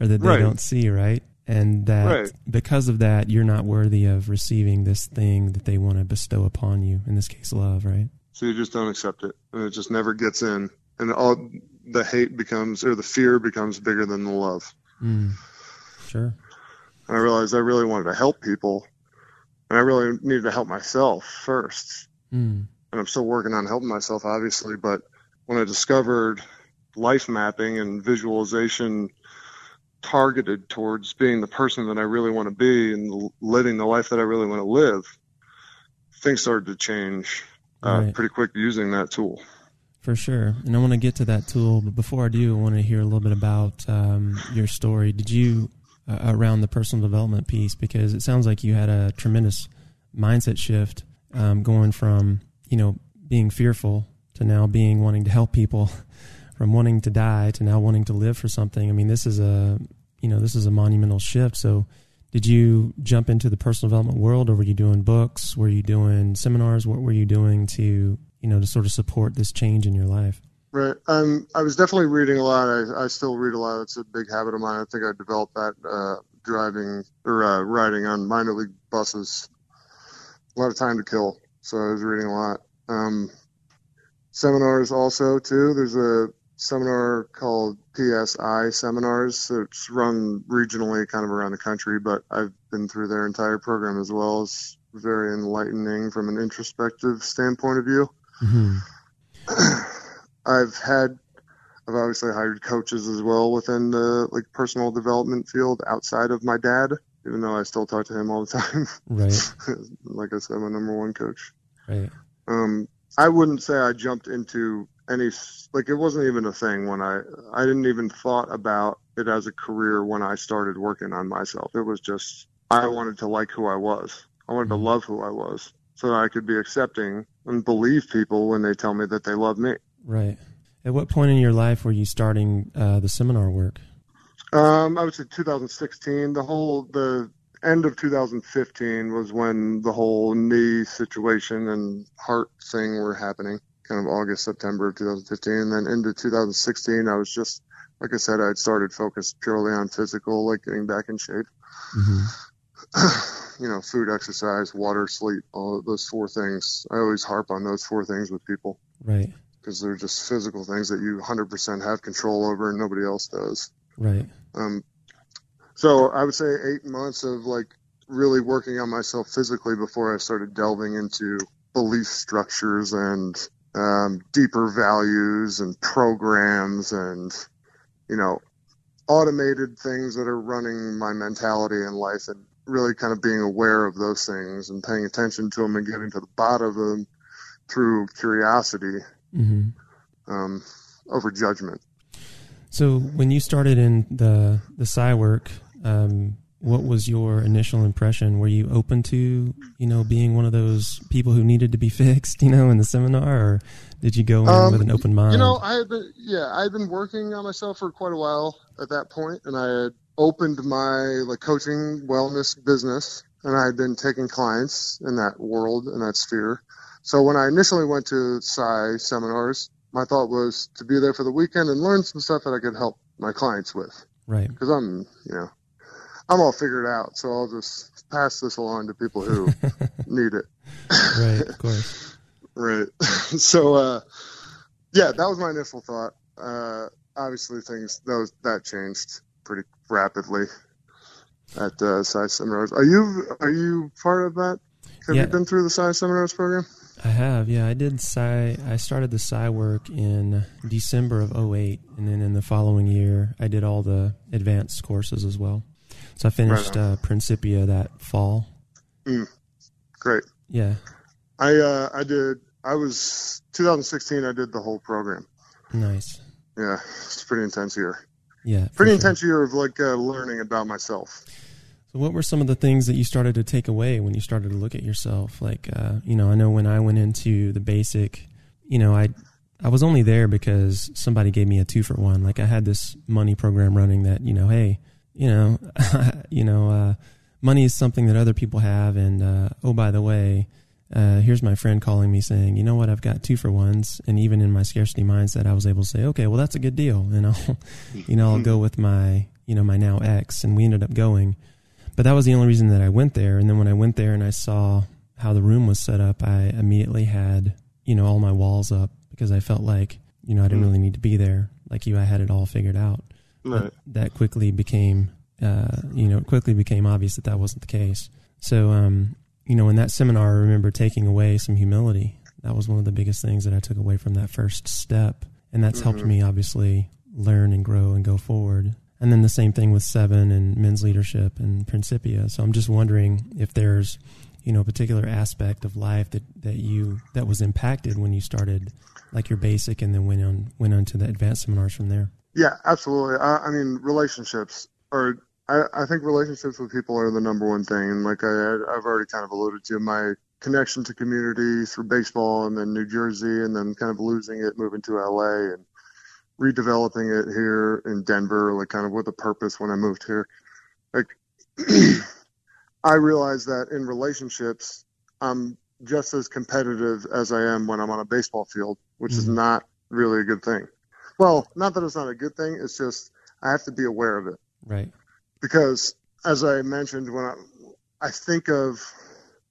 [SPEAKER 1] or that they
[SPEAKER 2] Right.
[SPEAKER 1] don't see, right? And that
[SPEAKER 2] Right.
[SPEAKER 1] because of that, you're not worthy of receiving this thing that they want to bestow upon you. In this case, love, right?
[SPEAKER 2] So you just don't accept it, and it just never gets in, and all the hate becomes or the fear becomes bigger than the love.
[SPEAKER 1] Mm. Sure.
[SPEAKER 2] And I realized I really wanted to help people, and I really needed to help myself first.
[SPEAKER 1] Mm.
[SPEAKER 2] And I'm still working on helping myself, obviously. But when I discovered life mapping and visualization targeted towards being the person that I really want to be and living the life that I really want to live, things started to change uh,
[SPEAKER 1] Right.
[SPEAKER 2] pretty quick using that tool.
[SPEAKER 1] For sure. And I want to get to that tool, but before I do, I want to hear a little bit about um, your story. Did you, uh, around the personal development piece, because it sounds like you had a tremendous mindset shift um, going from, you know, being fearful to now being wanting to help people, (laughs) from wanting to die to now wanting to live for something. I mean, this is a, you know, this is a monumental shift. So, did you jump into the personal development world, or were you doing books? Were you doing seminars? What were you doing to, you know, to sort of support this change in your life?
[SPEAKER 2] Right. Um, I was definitely reading a lot. I, I still read a lot. It's a big habit of mine. I think I developed that uh, driving or uh, riding on minor league buses. A lot of time to kill, so I was reading a lot. Um, seminars also too. There's a seminar called PSI seminars. So it's run regionally, kind of around the country, but I've been through their entire program as well. It's very enlightening from an introspective standpoint of view.
[SPEAKER 1] hmm (clears throat)
[SPEAKER 2] I've had I've obviously hired coaches as well within the like personal development field outside of my dad, even though I still talk to him all the time.
[SPEAKER 1] Right, (laughs)
[SPEAKER 2] like I said, my number one coach.
[SPEAKER 1] right.
[SPEAKER 2] Um, I wouldn't say I jumped into any like it wasn't even a thing when I I didn't even thought about it as a career when I started working on myself. It was just I wanted to like who I was. I wanted to
[SPEAKER 1] Mhm.
[SPEAKER 2] love who I was so that I could be accepting and believe people when they tell me that they love me.
[SPEAKER 1] Right. At what point in your life were you starting uh, the seminar work?
[SPEAKER 2] Um, I would say 2016. The whole the end of 2015 was when the whole knee situation and heart thing were happening. Kind of August, September of 2015, and then into 2016, I was just like I said, I had started focused purely on physical, like getting back in shape.
[SPEAKER 1] hmm (sighs)
[SPEAKER 2] you know, food, exercise, water, sleep, all those four things. I always harp on those four things with people
[SPEAKER 1] Right,
[SPEAKER 2] because they're just physical things that you 100% have control over and nobody else does.
[SPEAKER 1] right.
[SPEAKER 2] Um, so I would say eight months of like really working on myself physically before I started delving into belief structures and um, deeper values and programs and you know automated things that are running my mentality in life and really kind of being aware of those things and paying attention to them and getting to the bottom of them through curiosity mm-hmm. um, over judgment.
[SPEAKER 1] So when you started in the the psi work, um, what was your initial impression? Were you open to you know being one of those people who needed to be (laughs) fixed, you know, in the seminar, or did you go in um, with an open mind?
[SPEAKER 2] You know, I had been yeah, I had been working on myself for quite a while at that point, and I had opened my like coaching wellness business, and I had been taking clients in that world in that sphere. So when I initially went to Psi seminars, my thought was to be there for the weekend and learn some stuff that I could help my clients with.
[SPEAKER 1] Right.
[SPEAKER 2] Because I'm, you know, I'm all figured out, so I'll just pass this along to people who (laughs) need it.
[SPEAKER 1] right, of course. (laughs)
[SPEAKER 2] right. (laughs) so, uh, yeah, that was my initial thought. Uh, obviously, things those that changed pretty rapidly at uh, Psi seminars. Are you are you part of that? Have yeah. you been through the Psi seminars program?
[SPEAKER 1] I have, yeah. I did Psi. I started the Psi work in December of 08, and then in the following year, I did all the advanced courses as well. So I finished right uh, Principia that fall.
[SPEAKER 2] Mm, great.
[SPEAKER 1] Yeah.
[SPEAKER 2] I uh, I did. I was 2016. I did the whole program.
[SPEAKER 1] Nice.
[SPEAKER 2] Yeah, it's pretty intense year.
[SPEAKER 1] Yeah,
[SPEAKER 2] pretty sure. intense year of like uh, learning about myself.
[SPEAKER 1] So, what were some of the things that you started to take away when you started to look at yourself? Like, uh, you know, I know when I went into the basic, you know, I I was only there because somebody gave me a two for one. Like, I had this money program running that, you know, hey, you know, (laughs) you know, uh, money is something that other people have, and uh, oh, by the way, uh, here's my friend calling me saying, you know what, I've got two for ones, and even in my scarcity mindset, I was able to say, okay, well, that's a good deal, and I'll, (laughs) you know, I'll go with my, you know, my now ex, and we ended up going, but that was the only reason that I went there, and then when I went there and I saw how the room was set up, I immediately had, you know, all my walls up because I felt like, you know, I didn't mm. really need to be there, like you, I had it all figured out.
[SPEAKER 2] Right.
[SPEAKER 1] That quickly became, uh, you know, quickly became obvious that that wasn't the case. So, um, you know, in that seminar, I remember taking away some humility. That was one of the biggest things that I took away from that first step. And that's mm-hmm. helped me obviously learn and grow and go forward. And then the same thing with Seven and men's leadership and Principia. So I'm just wondering if there's, you know, a particular aspect of life that, that you that was impacted when you started like your basic and then went on went on to the advanced seminars from there.
[SPEAKER 2] Yeah, absolutely. I, I mean, relationships are I, I think relationships with people are the number one thing. And like I, I've already kind of alluded to, my connection to community through baseball and then New Jersey and then kind of losing it, moving to LA and redeveloping it here in Denver, like kind of with a purpose when I moved here. Like, (clears throat) I realized that in relationships, I'm just as competitive as I am when I'm on a baseball field, which mm-hmm. is not really a good thing. Well, not that it's not a good thing. It's just I have to be aware of it.
[SPEAKER 1] Right
[SPEAKER 2] because as I mentioned, when I, I think of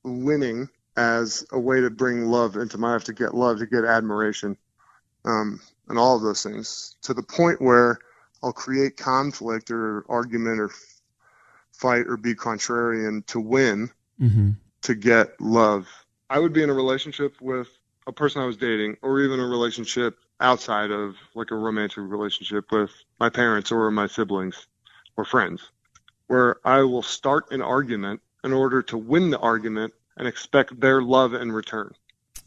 [SPEAKER 2] winning as a way to bring love into my life, to get love, to get admiration, um, and all of those things, to the point where I'll create conflict or argument or fight or be contrarian to win, mm-hmm. to get love. I would be in a relationship with a person I was dating, or even a relationship outside of like a romantic relationship with my parents or my siblings or friends where I will start an argument in order to win the argument and expect their love in return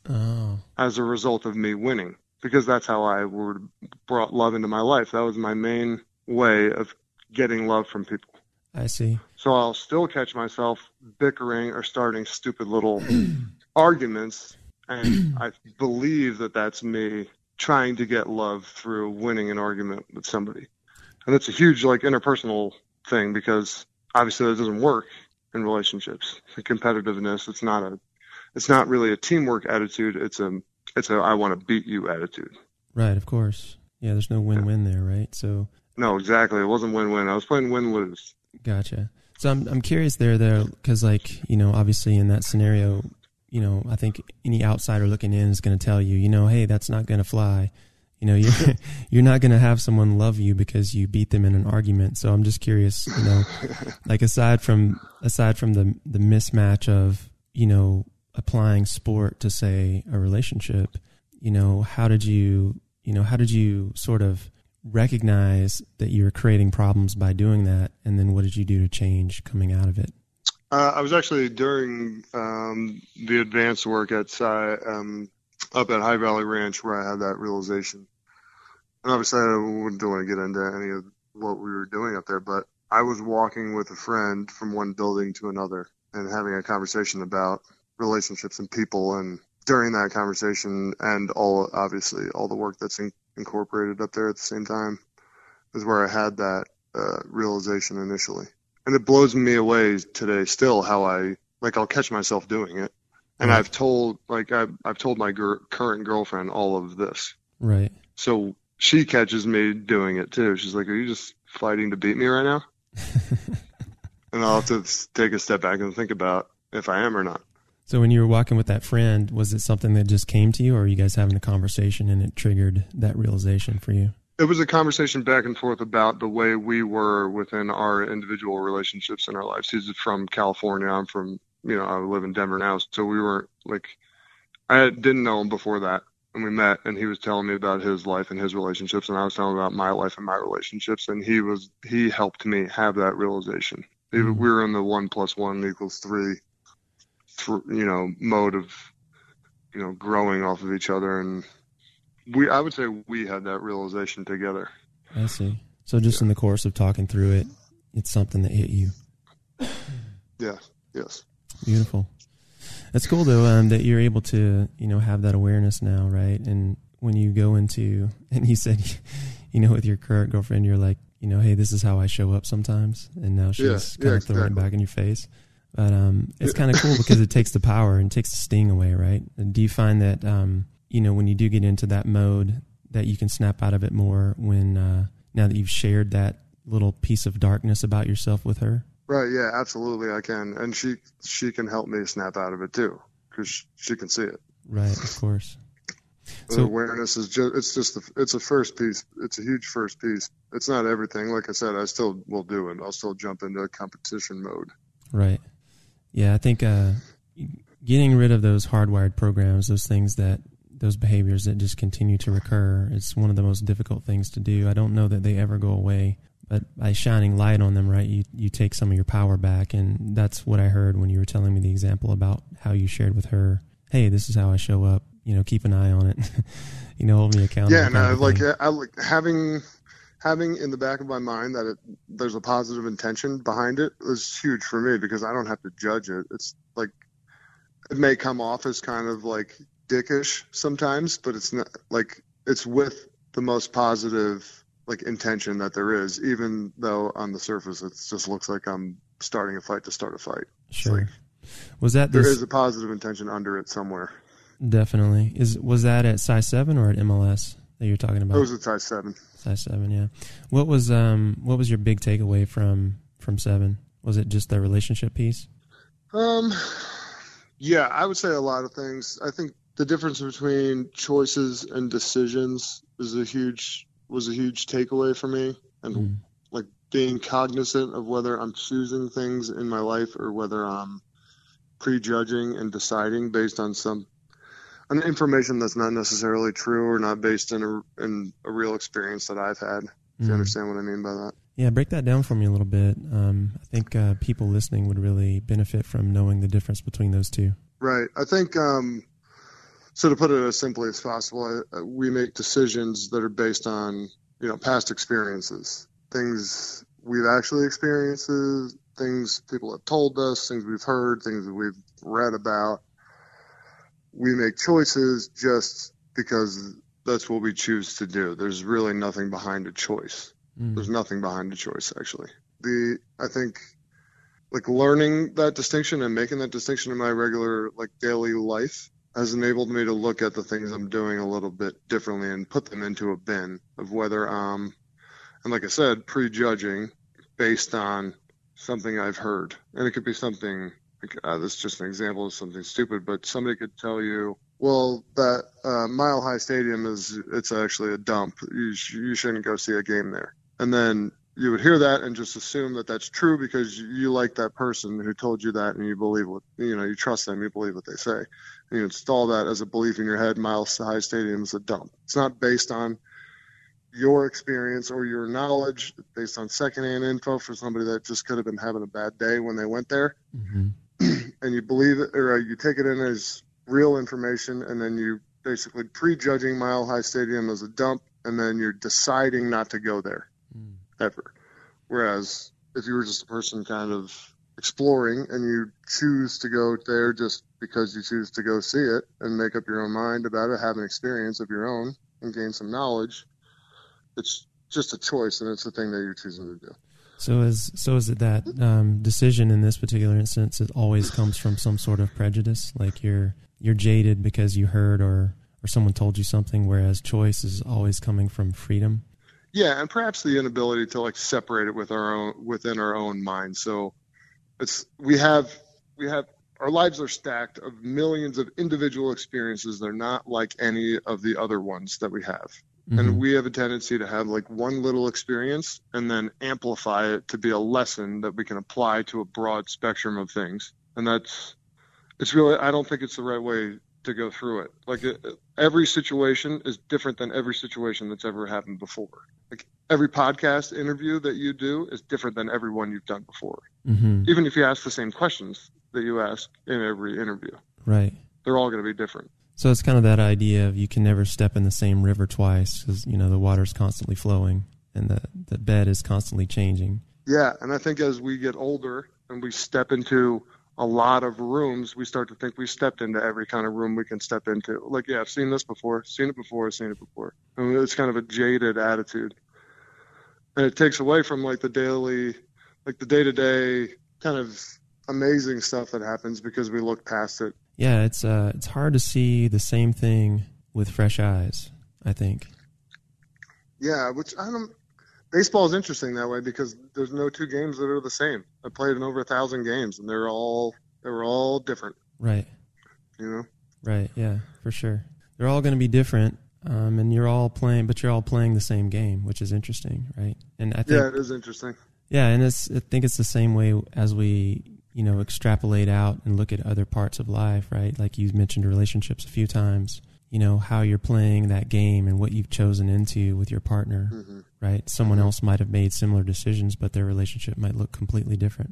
[SPEAKER 2] oh. as a result of me winning because that's how I would brought love into my life. That was my main way of getting love from people.
[SPEAKER 1] I see.
[SPEAKER 2] So I'll still catch myself bickering or starting stupid little (clears throat) arguments and I believe that that's me trying to get love through winning an argument with somebody. And that's a huge like interpersonal thing because obviously that doesn't work in relationships. The competitiveness, it's not a, it's not really a teamwork attitude. It's a, it's a I want to beat you attitude.
[SPEAKER 1] Right. Of course. Yeah. There's no win-win yeah. there, right? So.
[SPEAKER 2] No, exactly. It wasn't win-win. I was playing win-lose.
[SPEAKER 1] Gotcha. So I'm I'm curious there though, because like you know, obviously in that scenario, you know, I think any outsider looking in is going to tell you, you know, hey, that's not going to fly you know, you're (laughs) you're not going to have someone love you because you beat them in an argument. So I'm just curious, you know, (laughs) like aside from aside from the the mismatch of you know applying sport to say a relationship, you know, how did you you know how did you sort of recognize that you were creating problems by doing that, and then what did you do to change coming out of it?
[SPEAKER 2] Uh, I was actually during um, the advanced work at um, up at High Valley Ranch where I had that realization. And obviously, I wouldn't want to get into any of what we were doing up there, but I was walking with a friend from one building to another and having a conversation about relationships and people. And during that conversation, and all obviously all the work that's in, incorporated up there at the same time, is where I had that uh, realization initially. And it blows me away today still how I like I'll catch myself doing it and right. I've told like I've I've told my current girlfriend all of this.
[SPEAKER 1] Right.
[SPEAKER 2] So she catches me doing it too. She's like, "Are you just fighting to beat me right now?" (laughs) and I'll have to take a step back and think about if I am or not.
[SPEAKER 1] So when you were walking with that friend, was it something that just came to you, or are you guys having a conversation and it triggered that realization for you?
[SPEAKER 2] It was a conversation back and forth about the way we were within our individual relationships in our lives. He's from California. I'm from you know, I live in Denver now, so we weren't like, I didn't know him before that, and we met, and he was telling me about his life and his relationships, and I was telling him about my life and my relationships, and he was he helped me have that realization. Mm-hmm. We were in the one plus one equals three, th- you know, mode of, you know, growing off of each other, and we I would say we had that realization together.
[SPEAKER 1] I see. So just yeah. in the course of talking through it, it's something that hit you.
[SPEAKER 2] Yeah. Yes.
[SPEAKER 1] Beautiful. That's cool though um, that you're able to you know have that awareness now, right? And when you go into (laughs) and you said, (laughs) you know, with your current girlfriend, you're like, you know, hey, this is how I show up sometimes, and now she's yeah, kind yeah, of throwing exactly. it back in your face. But um, it's kind of cool because it takes the power and takes the sting away, right? And do you find that um, you know when you do get into that mode that you can snap out of it more when uh, now that you've shared that little piece of darkness about yourself with her?
[SPEAKER 2] Right. Yeah. Absolutely. I can, and she she can help me snap out of it too, because she can see it.
[SPEAKER 1] Right. Of course. (laughs)
[SPEAKER 2] so awareness is just it's just the, it's a first piece. It's a huge first piece. It's not everything. Like I said, I still will do it. I'll still jump into a competition mode.
[SPEAKER 1] Right. Yeah. I think uh, getting rid of those hardwired programs, those things that those behaviors that just continue to recur, it's one of the most difficult things to do. I don't know that they ever go away but by shining light on them, right, you you take some of your power back, and that's what I heard when you were telling me the example about how you shared with her. Hey, this is how I show up. You know, keep an eye on it. (laughs) you know, hold me accountable.
[SPEAKER 2] Yeah, and I like I like having having in the back of my mind that it, there's a positive intention behind it is huge for me because I don't have to judge it. It's like it may come off as kind of like dickish sometimes, but it's not like it's with the most positive like intention that there is, even though on the surface it just looks like I'm starting a fight to start a fight.
[SPEAKER 1] Sure. Like, was that
[SPEAKER 2] this, there is a positive intention under it somewhere?
[SPEAKER 1] Definitely. Is was that at Psi Seven or at MLS that you're talking about?
[SPEAKER 2] It was at Psi Seven.
[SPEAKER 1] Psi Seven, yeah. What was um what was your big takeaway from from seven? Was it just the relationship piece?
[SPEAKER 2] Um, yeah, I would say a lot of things. I think the difference between choices and decisions is a huge was a huge takeaway for me, and mm. like being cognizant of whether I'm choosing things in my life or whether I'm prejudging and deciding based on some an information that's not necessarily true or not based in a in a real experience that I've had. If mm. you understand what I mean by that.
[SPEAKER 1] Yeah, break that down for me a little bit. Um, I think uh, people listening would really benefit from knowing the difference between those two.
[SPEAKER 2] Right. I think um, so to put it as simply as possible, I, we make decisions that are based on you know past experiences, things we've actually experienced, things people have told us, things we've heard, things that we've read about. We make choices just because that's what we choose to do. There's really nothing behind a choice. Mm. There's nothing behind a choice actually. The I think like learning that distinction and making that distinction in my regular like daily life has enabled me to look at the things I'm doing a little bit differently and put them into a bin of whether um and like I said, prejudging based on something I've heard. And it could be something like uh, this is just an example of something stupid, but somebody could tell you well, that uh, Mile High Stadium is it's actually a dump. You, sh- you shouldn't go see a game there. And then you would hear that and just assume that that's true because you like that person who told you that and you believe what you know you trust them you believe what they say and you install that as a belief in your head Mile High Stadium is a dump it's not based on your experience or your knowledge it's based on secondhand info for somebody that just could have been having a bad day when they went there
[SPEAKER 1] Mm-hmm. (clears throat)
[SPEAKER 2] and you believe it or you take it in as real information and then you basically prejudging Mile High Stadium as a dump and then you're deciding not to go there. Ever. Whereas if you were just a person kind of exploring and you choose to go there just because you choose to go see it and make up your own mind about it, have an experience of your own and gain some knowledge, it's just a choice and it's the thing that you're choosing to do.
[SPEAKER 1] So is so is it that um, decision in this particular instance? It always comes from some sort of prejudice, like you're you're jaded because you heard or or someone told you something, whereas choice is always coming from freedom.
[SPEAKER 2] Yeah, and perhaps the inability to like separate it with our own within our own mind. So it's we have we have our lives are stacked of millions of individual experiences. They're not like any of the other ones that we have.
[SPEAKER 1] Mhm.
[SPEAKER 2] And we have a tendency to have like one little experience and then amplify it to be a lesson that we can apply to a broad spectrum of things. And that's it's really I don't think it's the right way to go through it. Like it, every situation is different than every situation that's ever happened before. Like every podcast interview that you do is different than every one you've done before.
[SPEAKER 1] Mhm.
[SPEAKER 2] Even if you ask the same questions that you ask in every interview,
[SPEAKER 1] right.
[SPEAKER 2] they're all going to be different.
[SPEAKER 1] So it's kind of that idea of you can never step in the same river twice because you know the water's constantly flowing and the the bed is constantly changing.
[SPEAKER 2] Yeah, and I think as we get older and we step into a lot of rooms, we start to think we stepped into every kind of room we can step into. Like, yeah, I've seen this before, seen it before, seen it before. And it's kind of a jaded attitude. And it takes away from like the daily, like the day to day kind of amazing stuff that happens because we look past it.
[SPEAKER 1] Yeah, it's uh it's hard to see the same thing with fresh eyes. I think.
[SPEAKER 2] Yeah, which I don't. Baseball is interesting that way because there's no two games that are the same. I played in over a thousand games, and they're all they were all different.
[SPEAKER 1] Right.
[SPEAKER 2] You know.
[SPEAKER 1] Right. Yeah, for sure. They're all going to be different, um, and you're all playing, but you're all playing the same game, which is interesting, right? And I think,
[SPEAKER 2] Yeah, it is interesting.
[SPEAKER 1] Yeah, and it's I think it's the same way as we, you know, extrapolate out and look at other parts of life, right? Like you mentioned relationships a few times. You know how you're playing that game and what you've chosen into with your partner,
[SPEAKER 2] hmm
[SPEAKER 1] right? Someone mm-hmm. else might have made similar decisions, but their relationship might look completely different.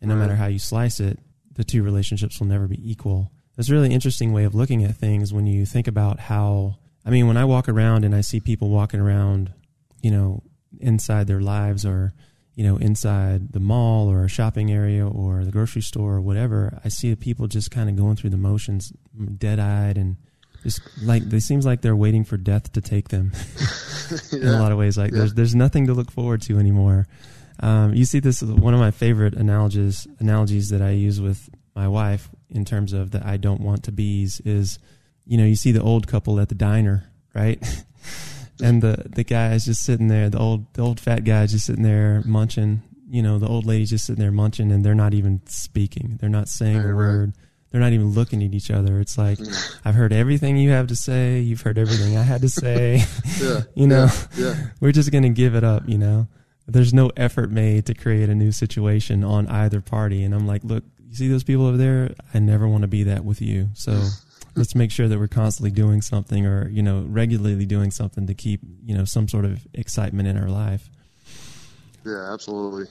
[SPEAKER 1] And no
[SPEAKER 2] Right.
[SPEAKER 1] matter how you slice it, the two relationships will never be equal. It's a really interesting way of looking at things when you think about how, I mean, when I walk around and I see people walking around, you know, inside their lives or, you know, inside the mall or a shopping area or the grocery store or whatever, I see people just kind of going through the motions, dead eyed and just like, it seems like they're waiting for death to take them (laughs) in a lot of ways. Like
[SPEAKER 2] Yeah.
[SPEAKER 1] there's there's nothing to look forward to anymore. Um, you see this one of my favorite analogies analogies that I use with my wife in terms of the I don't want to bees is, you know, you see the old couple at the diner, right? (laughs) and the the guy is just sitting there, the old the old fat guy is just sitting there munching. You know, the old lady's just sitting there munching, and they're not even speaking. They're not saying
[SPEAKER 2] Right,
[SPEAKER 1] a
[SPEAKER 2] right.
[SPEAKER 1] They're not even looking at each other. It's like mm. I've heard everything you have to say. You've heard everything I had to say. (laughs)
[SPEAKER 2] yeah. (laughs)
[SPEAKER 1] you know,
[SPEAKER 2] Yeah.
[SPEAKER 1] we're just going to give it up, you know. There's no effort made to create a new situation on either party. And I'm like, look, you see those people over there? I never want to be that with you. So (laughs) let's make sure that we're constantly doing something or, you know, regularly doing something to keep, you know, some sort of excitement in our life.
[SPEAKER 2] Yeah. Absolutely.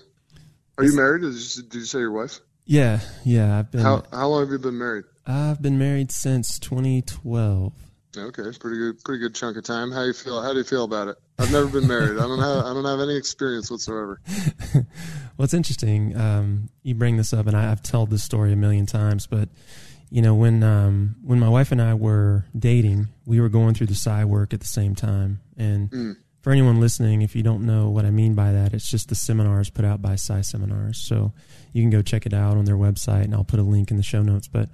[SPEAKER 2] Are you married? Did you, did you say your wife?
[SPEAKER 1] Yeah. Yeah. I've been,
[SPEAKER 2] How how long have you been married?
[SPEAKER 1] I've been married since 2012.
[SPEAKER 2] Okay, pretty good, pretty good chunk of time. How you feel? How do you feel about it? I've never been married. I don't have I don't have any experience whatsoever. (laughs)
[SPEAKER 1] Well, it's interesting. Um, you bring this up, and I, I've told this story a million times. But you know, when um, when my wife and I were dating, we were going through the psi work at the same time. And
[SPEAKER 2] Mm.
[SPEAKER 1] For anyone listening, if you don't know what I mean by that, it's just the seminars put out by Psi Seminars. So you can go check it out on their website, and I'll put a link in the show notes. But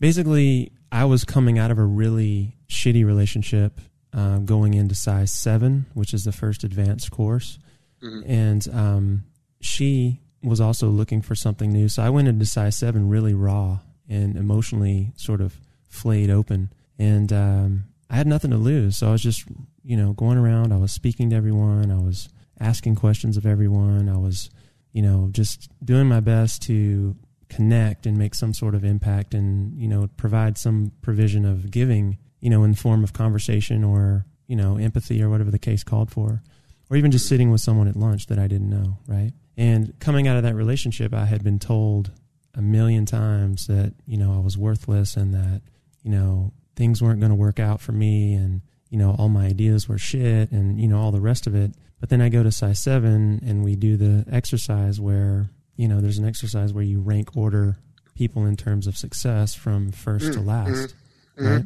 [SPEAKER 1] basically, I was coming out of a really shitty relationship, uh, going into Psi Seven, which is the first advanced course
[SPEAKER 2] Mhm.
[SPEAKER 1] and um, she was also looking for something new. So I went into Psi Seven really raw and emotionally sort of flayed open. And um, I had nothing to lose. So I was just, you know, going around. I was speaking to everyone. I was asking questions of everyone. I was, you know, just doing my best to connect and make some sort of impact and, you know, provide some provision of giving, you know, in the form of conversation or, you know, empathy or whatever the case called for. Or even just sitting with someone at lunch that I didn't know, right? And coming out of that relationship, I had been told a million times that, you know, I was worthless and that, you know, things weren't going to work out for me and, you know, all my ideas were shit and, you know, all the rest of it. But then I go to Psi Seven and we do the exercise where, you know, there's an exercise where you rank order people in terms of success from 1st mm, to last. Mm, right.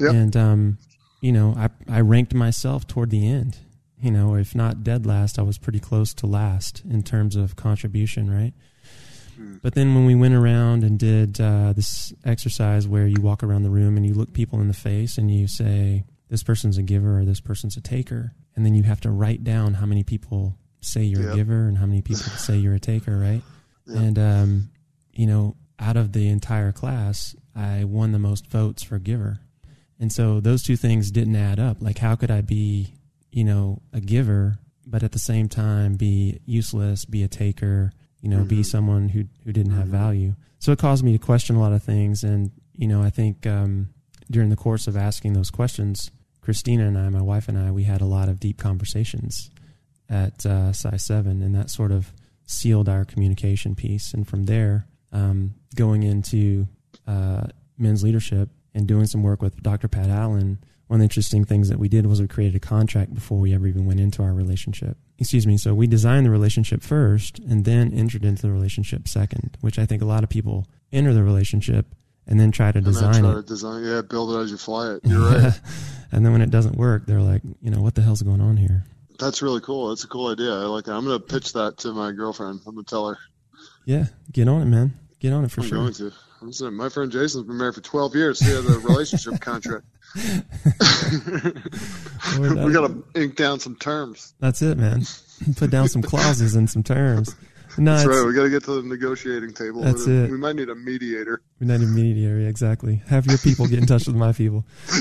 [SPEAKER 1] Yep. And, um, you know, I, I ranked myself toward the end, you know, if not dead last, I was pretty close to last in terms of contribution, right? Hmm. But then when we went around and did uh, this exercise where you walk around the room and you look people in the face and you say, this person's a giver or this person's a taker. And then you have to write down how many people say you're yep. a giver and how many people (laughs) say you're a taker, right? Yep. And, um, you know, out of the entire class, I won the most votes for giver. And so those two things didn't add up. Like, how could I be, you know, a giver, but at the same time be useless, be a taker, you know, mm-hmm. be someone who who didn't have mm-hmm. value. So it caused me to question a lot of things, and you know, I think um, during the course of asking those questions, Christina and I, my wife and I, we had a lot of deep conversations at uh, Psi Seven, and that sort of sealed our communication piece. And from there, um, going into uh, men's leadership and doing some work with Dr. Pat Allen, one of the interesting things that we did was we created a contract before we ever even went into our relationship. Excuse me. So we designed the relationship first and then entered into the relationship second, which I think a lot of people enter the relationship and then try to design try it. To
[SPEAKER 2] design, yeah, build it as you fly it. You're (laughs) right.
[SPEAKER 1] and then when it doesn't work, they're like, you know, what the hell's going on here?
[SPEAKER 2] That's really cool. That's a cool idea. I like it. I'm going to pitch that to my girlfriend. I'm going to tell her.
[SPEAKER 1] Yeah, get on it, man. Get on it for
[SPEAKER 2] I'm
[SPEAKER 1] sure.
[SPEAKER 2] Going to. I'm saying, my friend Jason's been married for 12 years. He has a relationship (laughs) contract. (laughs) we got to ink down some terms.
[SPEAKER 1] That's it, man. Put down some clauses and some terms.
[SPEAKER 2] No, that's right. We got to get to the negotiating table. That's it. We might need a mediator.
[SPEAKER 1] We might need a mediator. Exactly. Have your people get in touch with my people. (laughs)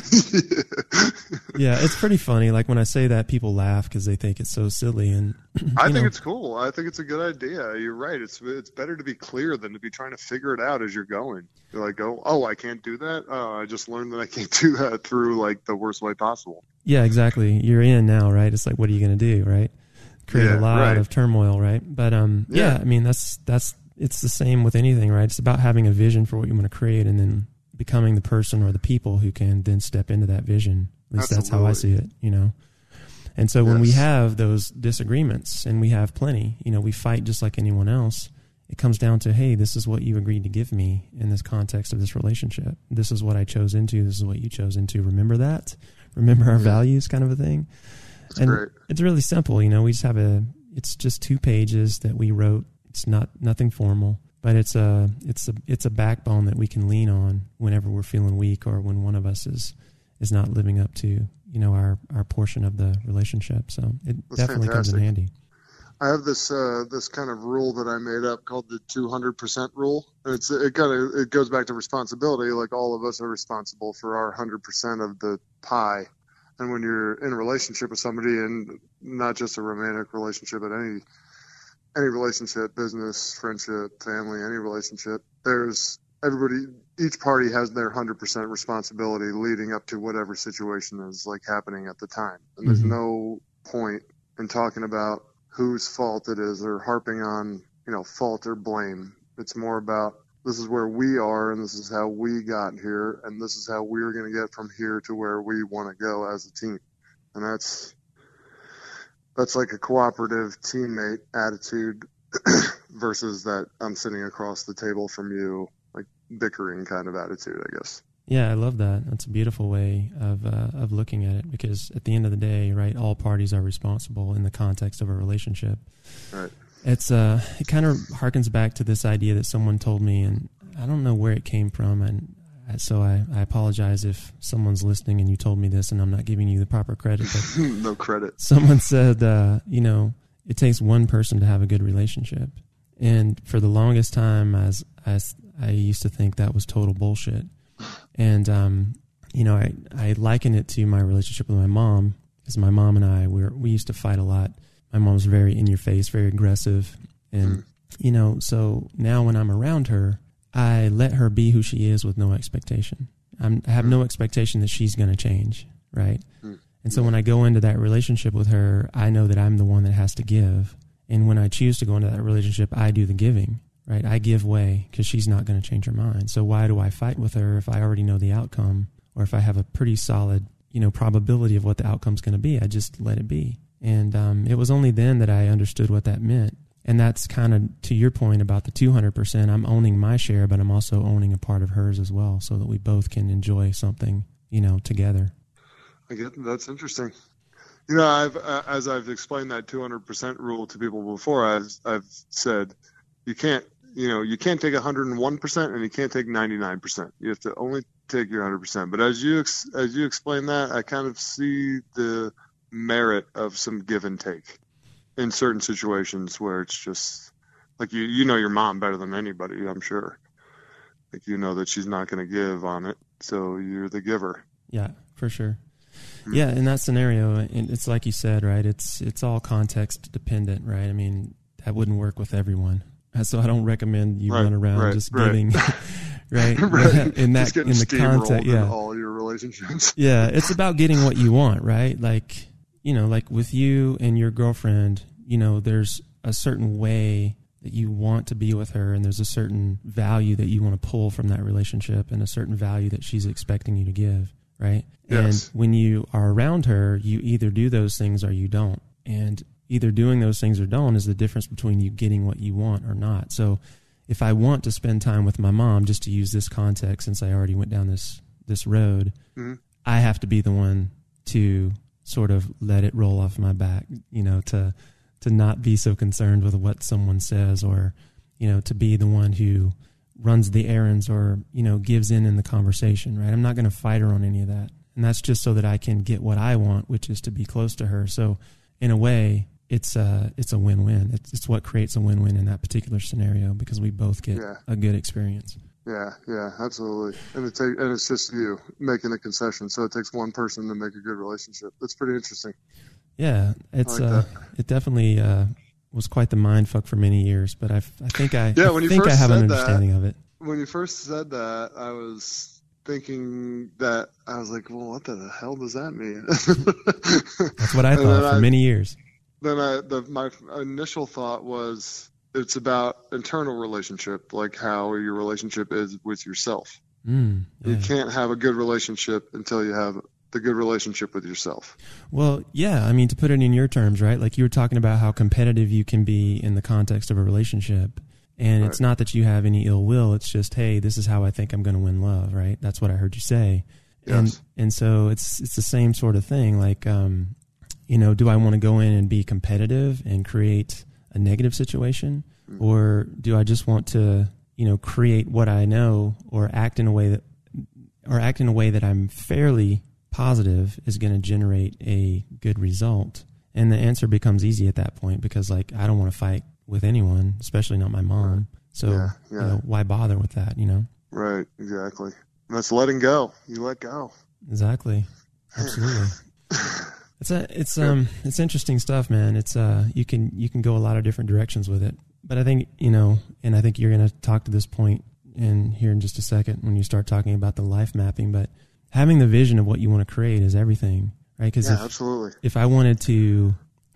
[SPEAKER 1] yeah, it's pretty funny. Like when I say that, people laugh because they think it's so silly. And (clears throat)
[SPEAKER 2] I think know. it's cool. I think it's a good idea. You're right. It's it's better to be clear than to be trying to figure it out as you're going. You're like, oh, oh, I can't do that. Oh, I just learned that I can't (laughs) do that through like the worst way possible.
[SPEAKER 1] Yeah, exactly. You're in now, right? It's like, what are you going to do, right? Create yeah, a lot right. of turmoil, right? But um, yeah. yeah, I mean that's that's it's the same with anything, right? It's about having a vision for what you want to create, and then becoming the person or the people who can then step into that vision. At least Absolutely. that's how I see it, you know. And so when we have those disagreements, and we have plenty, you know, we fight just like anyone else. It comes down to, hey, this is what you agreed to give me in this context of this relationship. This is what I chose into. This is what you chose into. Remember that. Remember our values, kind of a thing.
[SPEAKER 2] And great.
[SPEAKER 1] It's really simple. You know, we just have a. It's just two pages that we wrote. It's not nothing formal, but it's a it's a it's a backbone that we can lean on whenever we're feeling weak or when one of us is is not living up to you know our our portion of the relationship. So it That's definitely fantastic. comes in handy.
[SPEAKER 2] I have this uh, this kind of rule that I made up called the 200% rule. And it's it kind of it goes back to responsibility. Like all of us are responsible for our 100% of the pie and when you're in a relationship with somebody and not just a romantic relationship but any any relationship business friendship family any relationship there's everybody each party has their 100% responsibility leading up to whatever situation is like happening at the time and there's mm-hmm. no point in talking about whose fault it is or harping on you know fault or blame it's more about this is where we are and this is how we got here and this is how we're going to get from here to where we want to go as a team. And that's that's like a cooperative teammate attitude (clears throat) versus that i'm sitting across the table from you like bickering kind of attitude i guess.
[SPEAKER 1] Yeah i love that. That's a beautiful way of uh, of looking at it because at the end of the day right all parties are responsible in the context of a relationship.
[SPEAKER 2] Right
[SPEAKER 1] it's uh, it kind of harkens back to this idea that someone told me, and I don't know where it came from, and so I, I apologize if someone's listening and you told me this, and I'm not giving you the proper credit. But (laughs)
[SPEAKER 2] no credit.
[SPEAKER 1] Someone said, uh, you know, it takes one person to have a good relationship, and for the longest time, as as I used to think that was total bullshit. And um, you know, I I liken it to my relationship with my mom because my mom and I we we used to fight a lot. My mom's very in your face, very aggressive, and
[SPEAKER 2] Mm.
[SPEAKER 1] you know, so now when I'm around her, I let her be who she is with no expectation. I'm, I have no expectation that she's going to change, right?
[SPEAKER 2] Mm.
[SPEAKER 1] And so when I go into that relationship with her, I know that I'm the one that has to give. And when I choose to go into that relationship, I do the giving, right? I give way because she's not going to change her mind. So why do I fight with her if I already know the outcome or if I have a pretty solid, you know, probability of what the outcome's going to be? I just let it be. And um, it was only then that I understood what that meant. And that's kind of to your point about the 200%. I'm owning my share, but I'm also owning a part of hers as well so that we both can enjoy something, you know, together.
[SPEAKER 2] I get that's interesting. You know, I've uh, as I've explained that 200% rule to people before, I've I've said you can't, you know, you can't take 101% and you can't take 99%. You have to only take your 100%. But as you ex- as you explain that, I kind of see the merit of some give and take in certain situations where it's just like you you know your mom better than anybody, I'm sure. Like you know that she's not going to give on it, so you're the giver.
[SPEAKER 1] Yeah, for sure.
[SPEAKER 2] Hmm.
[SPEAKER 1] Yeah, in that scenario, it's like you said, right? It's it's all context dependent, right? I mean, that wouldn't work with everyone. (laughs) So I don't recommend you
[SPEAKER 2] Right,
[SPEAKER 1] run around
[SPEAKER 2] right,
[SPEAKER 1] just
[SPEAKER 2] right.
[SPEAKER 1] giving, (laughs) (laughs) right?
[SPEAKER 2] right.
[SPEAKER 1] In that in the context, yeah,
[SPEAKER 2] all your relationships.
[SPEAKER 1] yeah. It's about getting what you want, right? Like you know, like with you and your girlfriend, you know, there's a certain way that you want to be with her, and there's a certain value that you want to pull from that relationship, and a certain value that she's expecting you to give, right?
[SPEAKER 2] Yes.
[SPEAKER 1] And when you are around her, you either do those things or you don't. And either doing those things or don't is the difference between you getting what you want or not. So if I want to spend time with my mom, just to use this context, since I already went down this this road,
[SPEAKER 2] Mhm.
[SPEAKER 1] I have to be the one to sort of let it roll off my back, you know, to to not be so concerned with what someone says or, you know, to be the one who runs the errands or, you know, gives in in the conversation, right? I'm not going to fight her on any of that. And that's just so that I can get what I want, which is to be close to her. So in a way, it's a, it's a win-win. It's, it's what creates a win-win in that particular scenario because we both get
[SPEAKER 2] Yeah.
[SPEAKER 1] a good experience.
[SPEAKER 2] Yeah, yeah, absolutely. And it take, and it's just you making a concession, so it takes one person to make a good relationship. That's pretty interesting.
[SPEAKER 1] Yeah, it's
[SPEAKER 2] like
[SPEAKER 1] uh, it definitely uh, was quite the mind fuck for many years, but I, I think I,
[SPEAKER 2] Yeah,
[SPEAKER 1] I
[SPEAKER 2] when you
[SPEAKER 1] think I have an
[SPEAKER 2] said that-
[SPEAKER 1] understanding of it.
[SPEAKER 2] When you first said that, I was thinking that I was like, "Well, what the hell does that mean?" (laughs)
[SPEAKER 1] That's what I thought for
[SPEAKER 2] I-
[SPEAKER 1] many years.
[SPEAKER 2] then I, the, my initial thought was it's about internal relationship, like how your relationship is with yourself.
[SPEAKER 1] Mm,
[SPEAKER 2] You can't have a good relationship until you have the good relationship with yourself.
[SPEAKER 1] Well, yeah, I mean to put it in your terms, right? Like you were talking about how competitive you can be in the context of a relationship. And it's not that you have any ill will, it's just, hey, this is how I think I'm going to win love, right? That's what I heard you say. And
[SPEAKER 2] Yes.
[SPEAKER 1] and so it's it's the same sort of thing like um you know, do I want to go in and be competitive and create a negative situation
[SPEAKER 2] Mhm.
[SPEAKER 1] or do I just want to, you know, create what I know or act in a way that or act in a way that I'm fairly positive is going to generate a good result. And the answer becomes easy at that point because like I don't want to fight with anyone, especially not my mom. So
[SPEAKER 2] Yeah,
[SPEAKER 1] you know, why bother with that, you know?
[SPEAKER 2] Right, exactly. That's letting go. You let go.
[SPEAKER 1] Exactly. Absolutely. (laughs) It's a, it's um it's interesting stuff, man. It's uh you can you can go a lot of different directions with it. But I think, you know, and I think you're going to talk to this point in here in just a second when you start talking about the life mapping, but having the vision of what you want to create is everything, right? Cuz
[SPEAKER 2] Yeah,
[SPEAKER 1] if
[SPEAKER 2] absolutely.
[SPEAKER 1] if I wanted to,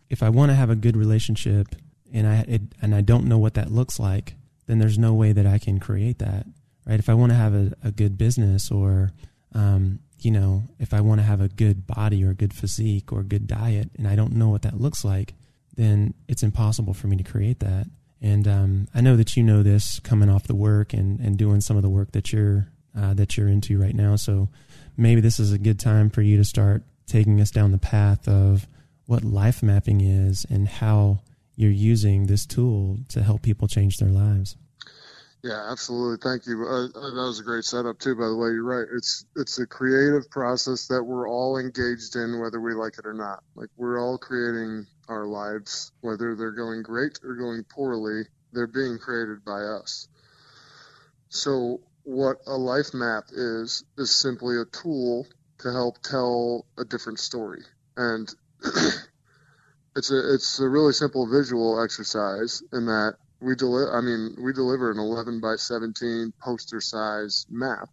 [SPEAKER 1] if I want to have a good relationship, and I it, and I don't know what that looks like, then there's no way that I can create that, right? If I want to have a, a good business, or um, you know, if I want to have a good body or a good physique or a good diet, and I don't know what that looks like, then it's impossible for me to create that. And um, I know that you know this coming off the work and, and doing some of the work that you're uh, that you're into right now. So maybe this is a good time for you to start taking us down the path of what life mapping is and how you're using this tool to help people change their lives.
[SPEAKER 2] Yeah, absolutely. Thank you. Uh, uh, that was a great setup too. By the way, you're right. It's it's a creative process that we're all engaged in, whether we like it or not. Like we're all creating our lives, whether they're going great or going poorly. They're being created by us. So what a life map is is simply a tool to help tell a different story. And (clears throat) it's a it's a really simple visual exercise in that we deliver I mean we deliver an 11 by 17 poster size map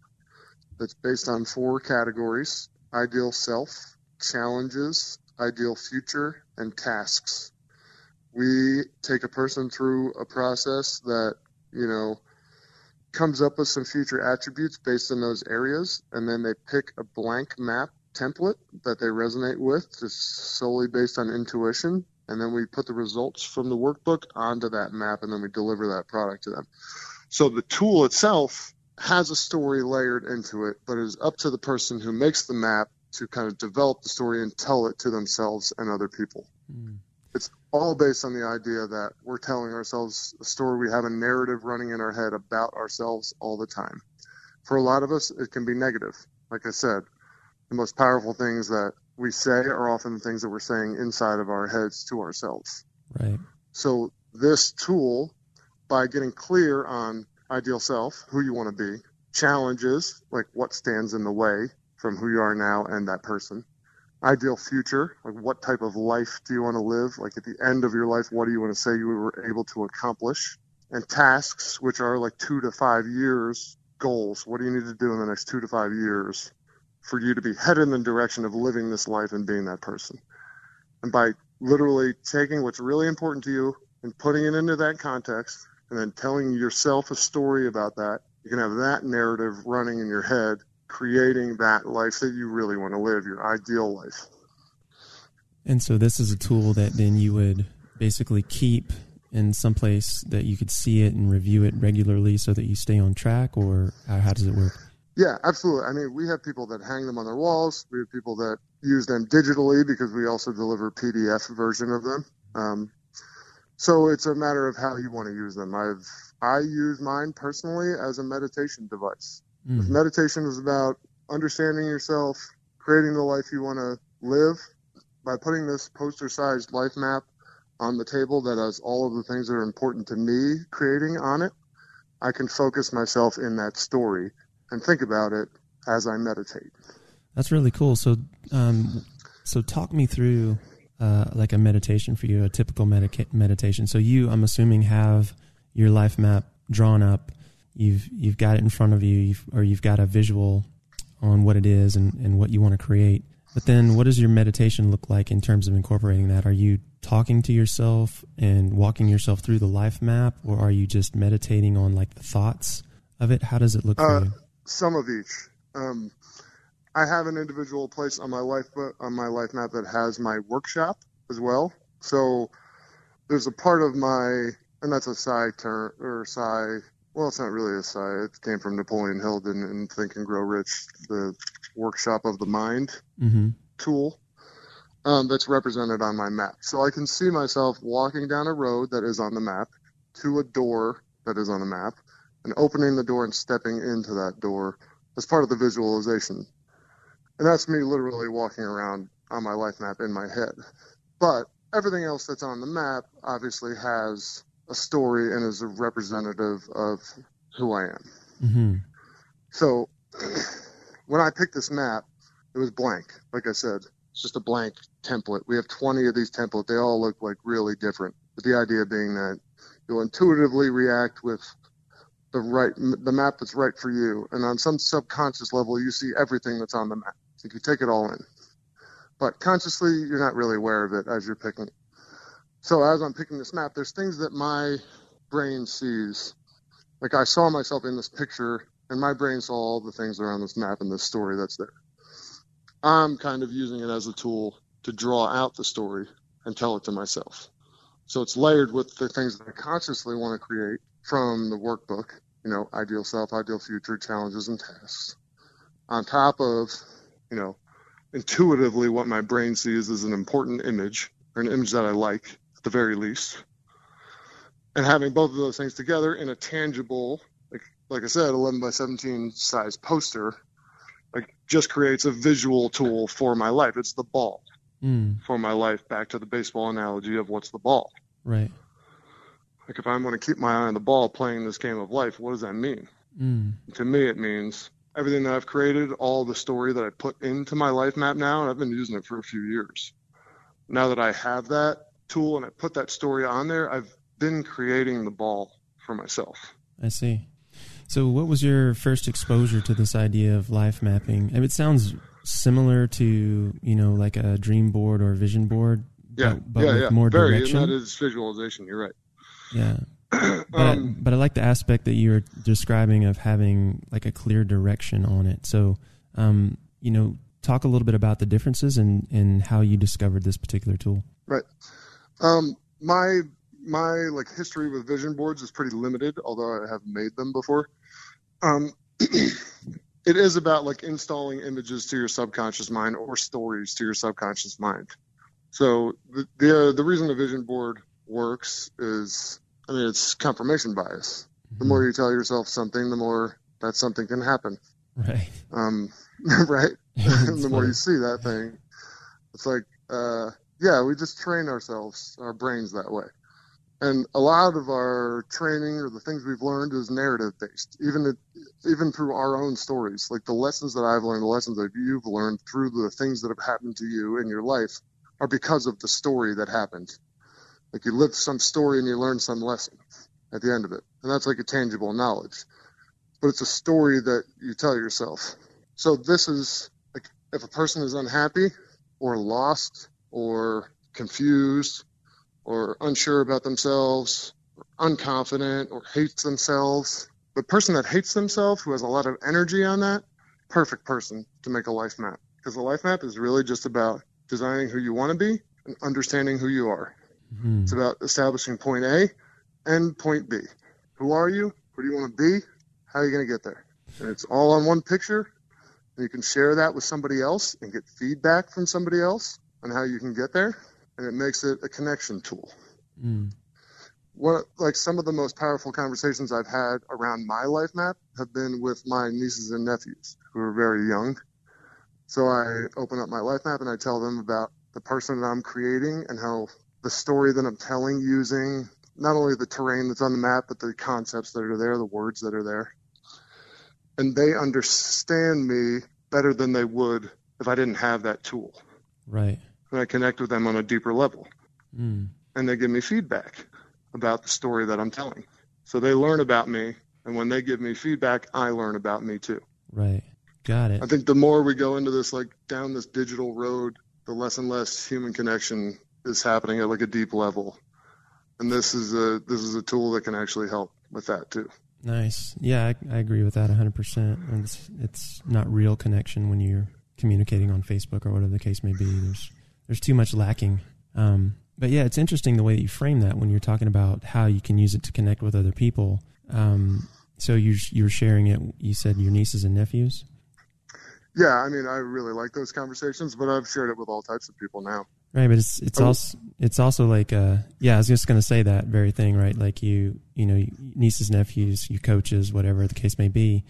[SPEAKER 2] that's based on four categories: ideal self, challenges, ideal future, and tasks. We take a person through a process that, you know, comes up with some future attributes based on those areas, and then they pick a blank map template that they resonate with, just solely based on intuition. And then we put the results from the workbook onto that map, and then we deliver that product to them. So the tool itself has a story layered into it, but it is up to the person who makes the map to kind of develop the story and tell it to themselves and other people. Mm. It's all based on the idea that we're telling ourselves a story. We have a narrative running in our head about ourselves all the time. For a lot of us, it can be negative. Like I said, the most powerful things that we say are often the things that we're saying inside of our heads to ourselves.
[SPEAKER 1] Right.
[SPEAKER 2] So this tool, by getting clear on ideal self, who you want to be, challenges, like what stands in the way from who you are now and that person, ideal future, like what type of life do you want to live? Like at the end of your life, what do you want to say you were able to accomplish? And tasks, which are like two to five years goals. What do you need to do in the next two to five years for you to be headed in the direction of living this life and being that person? And by literally taking what's really important to you and putting it into that context and then telling yourself a story about that, you can have that narrative running in your head creating that life that you really want to live, your ideal life.
[SPEAKER 1] And so this is a tool that then you would basically keep in some place that you could see it and review it regularly so that you stay on track or how does it work?
[SPEAKER 2] Yeah, absolutely. I mean, we have people that hang them on their walls. We have people that use them digitally because we also deliver PDF version of them. Um, so it's a matter of how you want to use them. I've I use mine personally as a meditation device. Mm. Meditation is about understanding yourself, creating the life you want to live. By putting this poster sized life map on the table that has all of the things that are important to me creating on it, I can focus myself in that story and think about it as I meditate.
[SPEAKER 1] That's really cool. So, um, so talk me through uh, like a meditation for you, a typical medica- meditation. So you, I'm assuming, have your life map drawn up you've you've got it in front of you you've, or you've got a visual on what it is and, and what you want to create but then what does your meditation look like in terms of incorporating that are you talking to yourself and walking yourself through the life map or are you just meditating on like the thoughts of it how does it look for uh, you
[SPEAKER 2] some of each um, i have an individual place on my life on my life map that has my workshop as well so there's a part of my and that's a side term or side well, it's not really a side. It came from Napoleon Hill in Think and Grow Rich, the workshop of the mind mm-hmm. tool um, that's represented on my map. So I can see myself walking down a road that is on the map to a door that is on the map and opening the door and stepping into that door as part of the visualization. And that's me literally walking around on my life map in my head. But everything else that's on the map obviously has a story and is a representative of who I am. Mm-hmm. So when I picked this map, it was blank. Like I said, it's just a blank template. We have 20 of these templates. They all look like really different. But the idea being that you'll intuitively react with the right the map that's right for you, and on some subconscious level, you see everything that's on the map. So you take it all in. But consciously, you're not really aware of it as you're picking so as I'm picking this map, there's things that my brain sees. Like I saw myself in this picture, and my brain saw all the things on this map and this story that's there. I'm kind of using it as a tool to draw out the story and tell it to myself. So it's layered with the things that I consciously want to create from the workbook, you know, ideal self, ideal future, challenges and tasks. On top of, you know, intuitively what my brain sees as an important image or an image that I like at the very least. And having both of those things together in a tangible, like like I said, 11 by 17 size poster, like just creates a visual tool for my life. It's the ball mm. for my life. Back to the baseball analogy of what's the ball.
[SPEAKER 1] Right.
[SPEAKER 2] Like if I'm going to keep my eye on the ball playing this game of life, what does that mean? Mm. To me, it means everything that I've created, all the story that I put into my life map now, and I've been using it for a few years. Now that I have that tool and I put that story on there, I've been creating the ball for myself.
[SPEAKER 1] I see. So, what was your first exposure to this idea of life mapping? I mean, it sounds similar to you know like a dream board or a vision board.
[SPEAKER 2] Yeah,
[SPEAKER 1] but, but
[SPEAKER 2] yeah,
[SPEAKER 1] with
[SPEAKER 2] yeah.
[SPEAKER 1] More
[SPEAKER 2] Very,
[SPEAKER 1] direction.
[SPEAKER 2] and that is visualization. You're right.
[SPEAKER 1] Yeah. (clears throat) but,
[SPEAKER 2] Um,
[SPEAKER 1] I, but I like the aspect that you're describing of having like a clear direction on it. So, um, you know, talk a little bit about the differences and, and how you discovered this particular tool.
[SPEAKER 2] Right. Um, my my like history with vision boards is pretty limited, although I have made them before. Um, (clears throat) it is about like installing images to your subconscious mind or stories to your subconscious mind. So the the, uh, the reason a vision board works is, I mean, it's confirmation bias. The more you tell yourself something, the more that something can happen.
[SPEAKER 1] Right.
[SPEAKER 2] Um, (laughs) right. (laughs) (laughs) the more you see that thing, it's like, uh, yeah, we just train ourselves, our brains that way. And a lot of our training or the things we've learned is narrative based, even it, even through our own stories. Like the lessons that I've learned, the lessons that you've learned through the things that have happened to you in your life are because of the story that happened. Like you lived some story and you learned some lesson at the end of it. And that's like a tangible knowledge. But it's a story that you tell yourself. So this is like if a person is unhappy or lost or confused or unsure about themselves or unconfident or hates themselves, the person that hates themselves who has a lot of energy on that, perfect person to make a life map. Because a life map is really just about designing who you want to be and understanding who you are.
[SPEAKER 1] Mhm.
[SPEAKER 2] It's about establishing point A and point B. Who are you? Where do you want to be? How are you going to get there? And it's all on one picture. And you can share that with somebody else and get feedback from somebody else on how you can get there. And it makes it a connection tool.
[SPEAKER 1] Mm.
[SPEAKER 2] What, like some of the most powerful conversations I've had around my life map have been with my nieces and nephews who are very young. So I open up my life map and I tell them about the person that I'm creating and how the story that I'm telling using not only the terrain that's on the map, but the concepts that are there, the words that are there. And they understand me better than they would if I didn't have that tool.
[SPEAKER 1] Right.
[SPEAKER 2] And I connect with them on a deeper level.
[SPEAKER 1] Mm.
[SPEAKER 2] And they give me feedback about the story that I'm telling. So they learn about me. And when they give me feedback, I learn about me too.
[SPEAKER 1] Right. Got it.
[SPEAKER 2] I think the more we go into this, like down this digital road, the less and less human connection is happening at like a deep level. And this is a this is a tool that can actually help with that too.
[SPEAKER 1] Nice. Yeah, I, I agree with that 100%. And it's, it's not real connection when you're communicating on Facebook or whatever the case may be. There's there's too much lacking. Um, but yeah, it's interesting the way that you frame that when you're talking about how you can use it to connect with other people. Um, so you you're sharing it. You said your nieces and nephews.
[SPEAKER 2] Yeah, I mean, I really like those conversations, but I've shared it with all types of people now.
[SPEAKER 1] Right, but it's it's
[SPEAKER 2] Oh.
[SPEAKER 1] also it's also like uh yeah, I was just gonna say that very thing, right? Like you you know nieces, nephews, your coaches, whatever the case may be.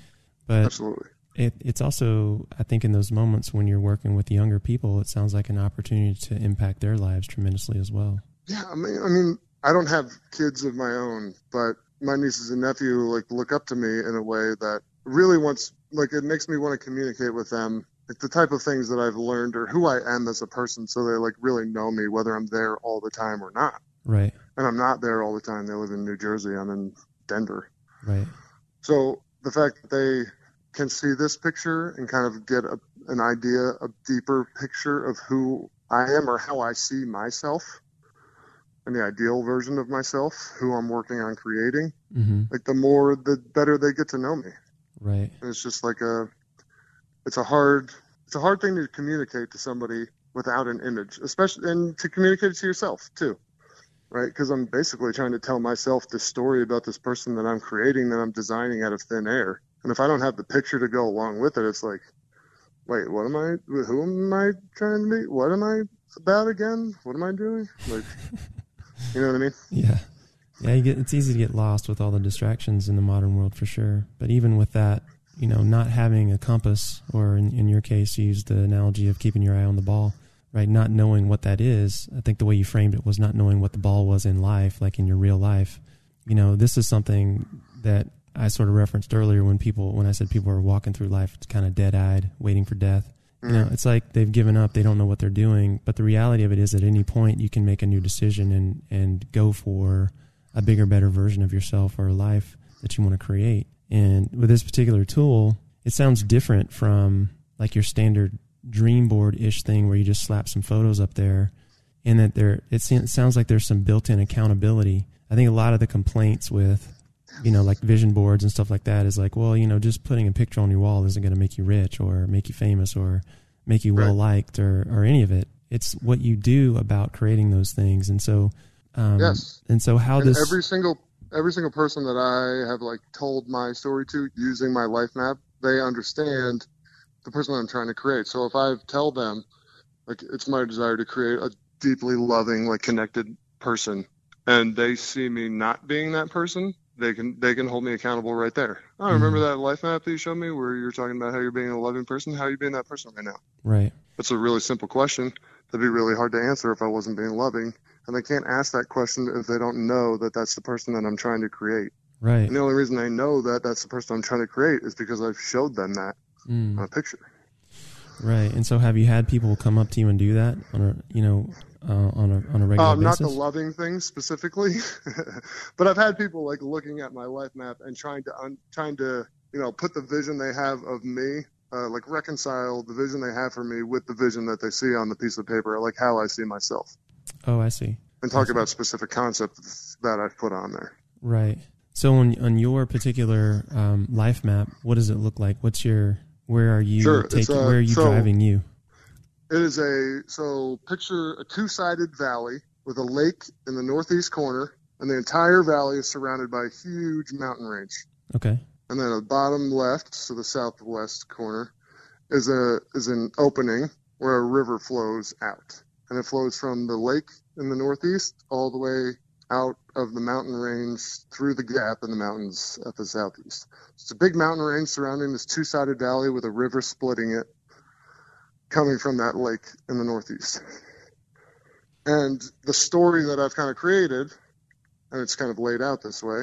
[SPEAKER 1] But
[SPEAKER 2] Absolutely.
[SPEAKER 1] it it's also I think in those moments when you're working with younger people, it sounds like an opportunity to impact their lives tremendously as well.
[SPEAKER 2] Yeah, I mean, I mean, I don't have kids of my own, but my nieces and nephew like look up to me in a way that really wants, like, it makes me want to communicate with them, like the type of things that I've learned or who I am as a person, so they like really know me, whether I'm there all the time or not.
[SPEAKER 1] Right,
[SPEAKER 2] And I'm not there all the time. They live in New Jersey. I'm in Denver.
[SPEAKER 1] right,
[SPEAKER 2] So the fact that they can see this picture and kind of get a, an idea, a deeper picture of who I am or how I see myself and the ideal version of myself, who I'm working on creating,
[SPEAKER 1] hmm
[SPEAKER 2] like the more, the better they get to know me.
[SPEAKER 1] right,
[SPEAKER 2] And it's just like a, it's a hard, it's a hard thing to communicate to somebody without an image, especially, and to communicate it to yourself too. Right, because I'm basically trying to tell myself this story about this person that I'm creating, that I'm designing out of thin air. And if I don't have the picture to go along with it, it's like, wait, what am I? Who am I trying to be? What am I about again? What am I doing? Like, you know what I mean? (laughs)
[SPEAKER 1] yeah, yeah. Get it's easy to get lost with all the distractions in the modern world for sure. But even with that, you know, not having a compass, or in, in your case, you used the analogy of keeping your eye on the ball, right? Not knowing what that is. I think the way you framed it was not knowing what the ball was in life, like in your real life. You know, this is something that I sort of referenced earlier when people when I said people are walking through life kind of dead eyed, waiting for death. You know, mm. it's like they've given up. They don't know what they're doing. But the reality of it is, at any point, you can make a new decision and and go for a bigger, better version of yourself or a life that you want to create. And with this particular tool, it sounds different from like your standard dream board ish thing where you just slap some photos up there, and that there it sounds like there's some built in accountability. I think a lot of the complaints with you know, like vision boards and stuff like that is like, well, you know, just putting a picture on your wall isn't going to make you rich or make you famous or make you well liked or, or any of it. It's what you do about creating those things. And so, um,
[SPEAKER 2] yes.
[SPEAKER 1] And so how
[SPEAKER 2] and
[SPEAKER 1] this
[SPEAKER 2] every single every single person that I have like told my story to using my life map, they understand the person I'm trying to create. So if I tell them like it's my desire to create a deeply loving, like connected person and they see me not being that person, they can they can hold me accountable right there. I oh, remember mm-hmm. that life map that you showed me where you're talking about how you're being a loving person. How are you being that person right now?
[SPEAKER 1] Right.
[SPEAKER 2] That's a really simple question. That'd be really hard to answer if I wasn't being loving. And they can't ask that question if they don't know that that's the person that I'm trying to create.
[SPEAKER 1] Right.
[SPEAKER 2] And the only reason they know that that's the person I'm trying to create is because I've showed them that mm. on a picture.
[SPEAKER 1] Right. And so, have you had people come up to you and do that on a, you know, uh, on a on a regular
[SPEAKER 2] um,
[SPEAKER 1] basis?
[SPEAKER 2] Not the loving thing specifically, (laughs) but I've had people like looking at my life map and trying to un- trying to you know put the vision they have of me, uh, like reconcile the vision they have for me with the vision that they see on the piece of paper, like how I see myself.
[SPEAKER 1] Oh, I see.
[SPEAKER 2] And talk about specific concepts that I've put on there.
[SPEAKER 1] Right. So on on your particular um, life map, what does it look like? What's your where are you
[SPEAKER 2] sure,
[SPEAKER 1] taking?
[SPEAKER 2] Uh,
[SPEAKER 1] where are you
[SPEAKER 2] so,
[SPEAKER 1] driving you?
[SPEAKER 2] It is a so picture a two-sided valley with a lake in the northeast corner, and the entire valley is surrounded by a huge mountain range.
[SPEAKER 1] Okay.
[SPEAKER 2] And then at the bottom left, so the southwest corner, is a is an opening where a river flows out, and it flows from the lake in the northeast all the way out of the mountain range through the gap in the mountains at the southeast. It's a big mountain range surrounding this two-sided valley with a river splitting it coming from that lake in the Northeast. And the story that I've kind of created, and it's kind of laid out this way,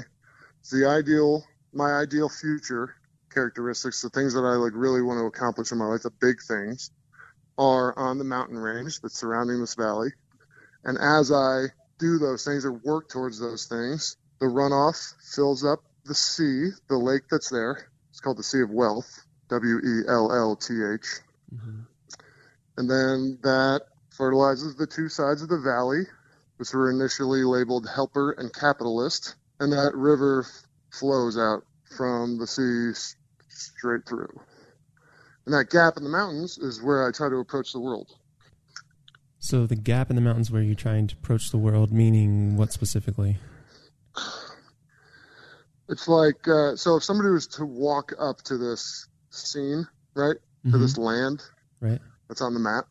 [SPEAKER 2] is the ideal, my ideal future characteristics, the things that I like really want to accomplish in my life, the big things, are on the mountain range that's surrounding this valley. And as I do those things or work towards those things, the runoff fills up the sea, the lake that's there. It's called the Sea of Wellth, W E L L T H. Mm-hmm and then that fertilizes the two sides of the valley, which were initially labeled helper and capitalist, and that river flows out from the sea straight through. And that gap in the mountains is where I try to approach the world.
[SPEAKER 1] So the gap in the mountains where you're trying to approach the world, meaning what specifically?
[SPEAKER 2] It's like uh, so if somebody was to walk up to this scene, right, mm-hmm. to this land,
[SPEAKER 1] right,
[SPEAKER 2] that's on the map.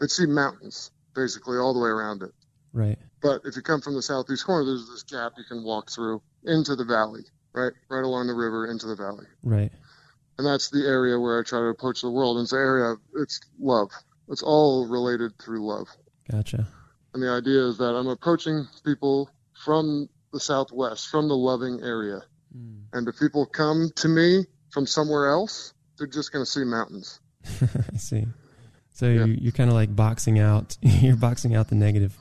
[SPEAKER 2] They'd see mountains basically all the way around it.
[SPEAKER 1] Right.
[SPEAKER 2] But if you come from the southeast corner, there's this gap you can walk through into the valley, right? Right along the river into the valley.
[SPEAKER 1] Right.
[SPEAKER 2] And that's the area where I try to approach the world. And it's the area, it's love. It's all related through love.
[SPEAKER 1] Gotcha.
[SPEAKER 2] And the idea is that I'm approaching people from the southwest, from the loving area. Mm. And if people come to me from somewhere else, they're just going to see mountains. (laughs)
[SPEAKER 1] I see. So yeah. you're, you're kind of like boxing out. (laughs) you're boxing out the negative,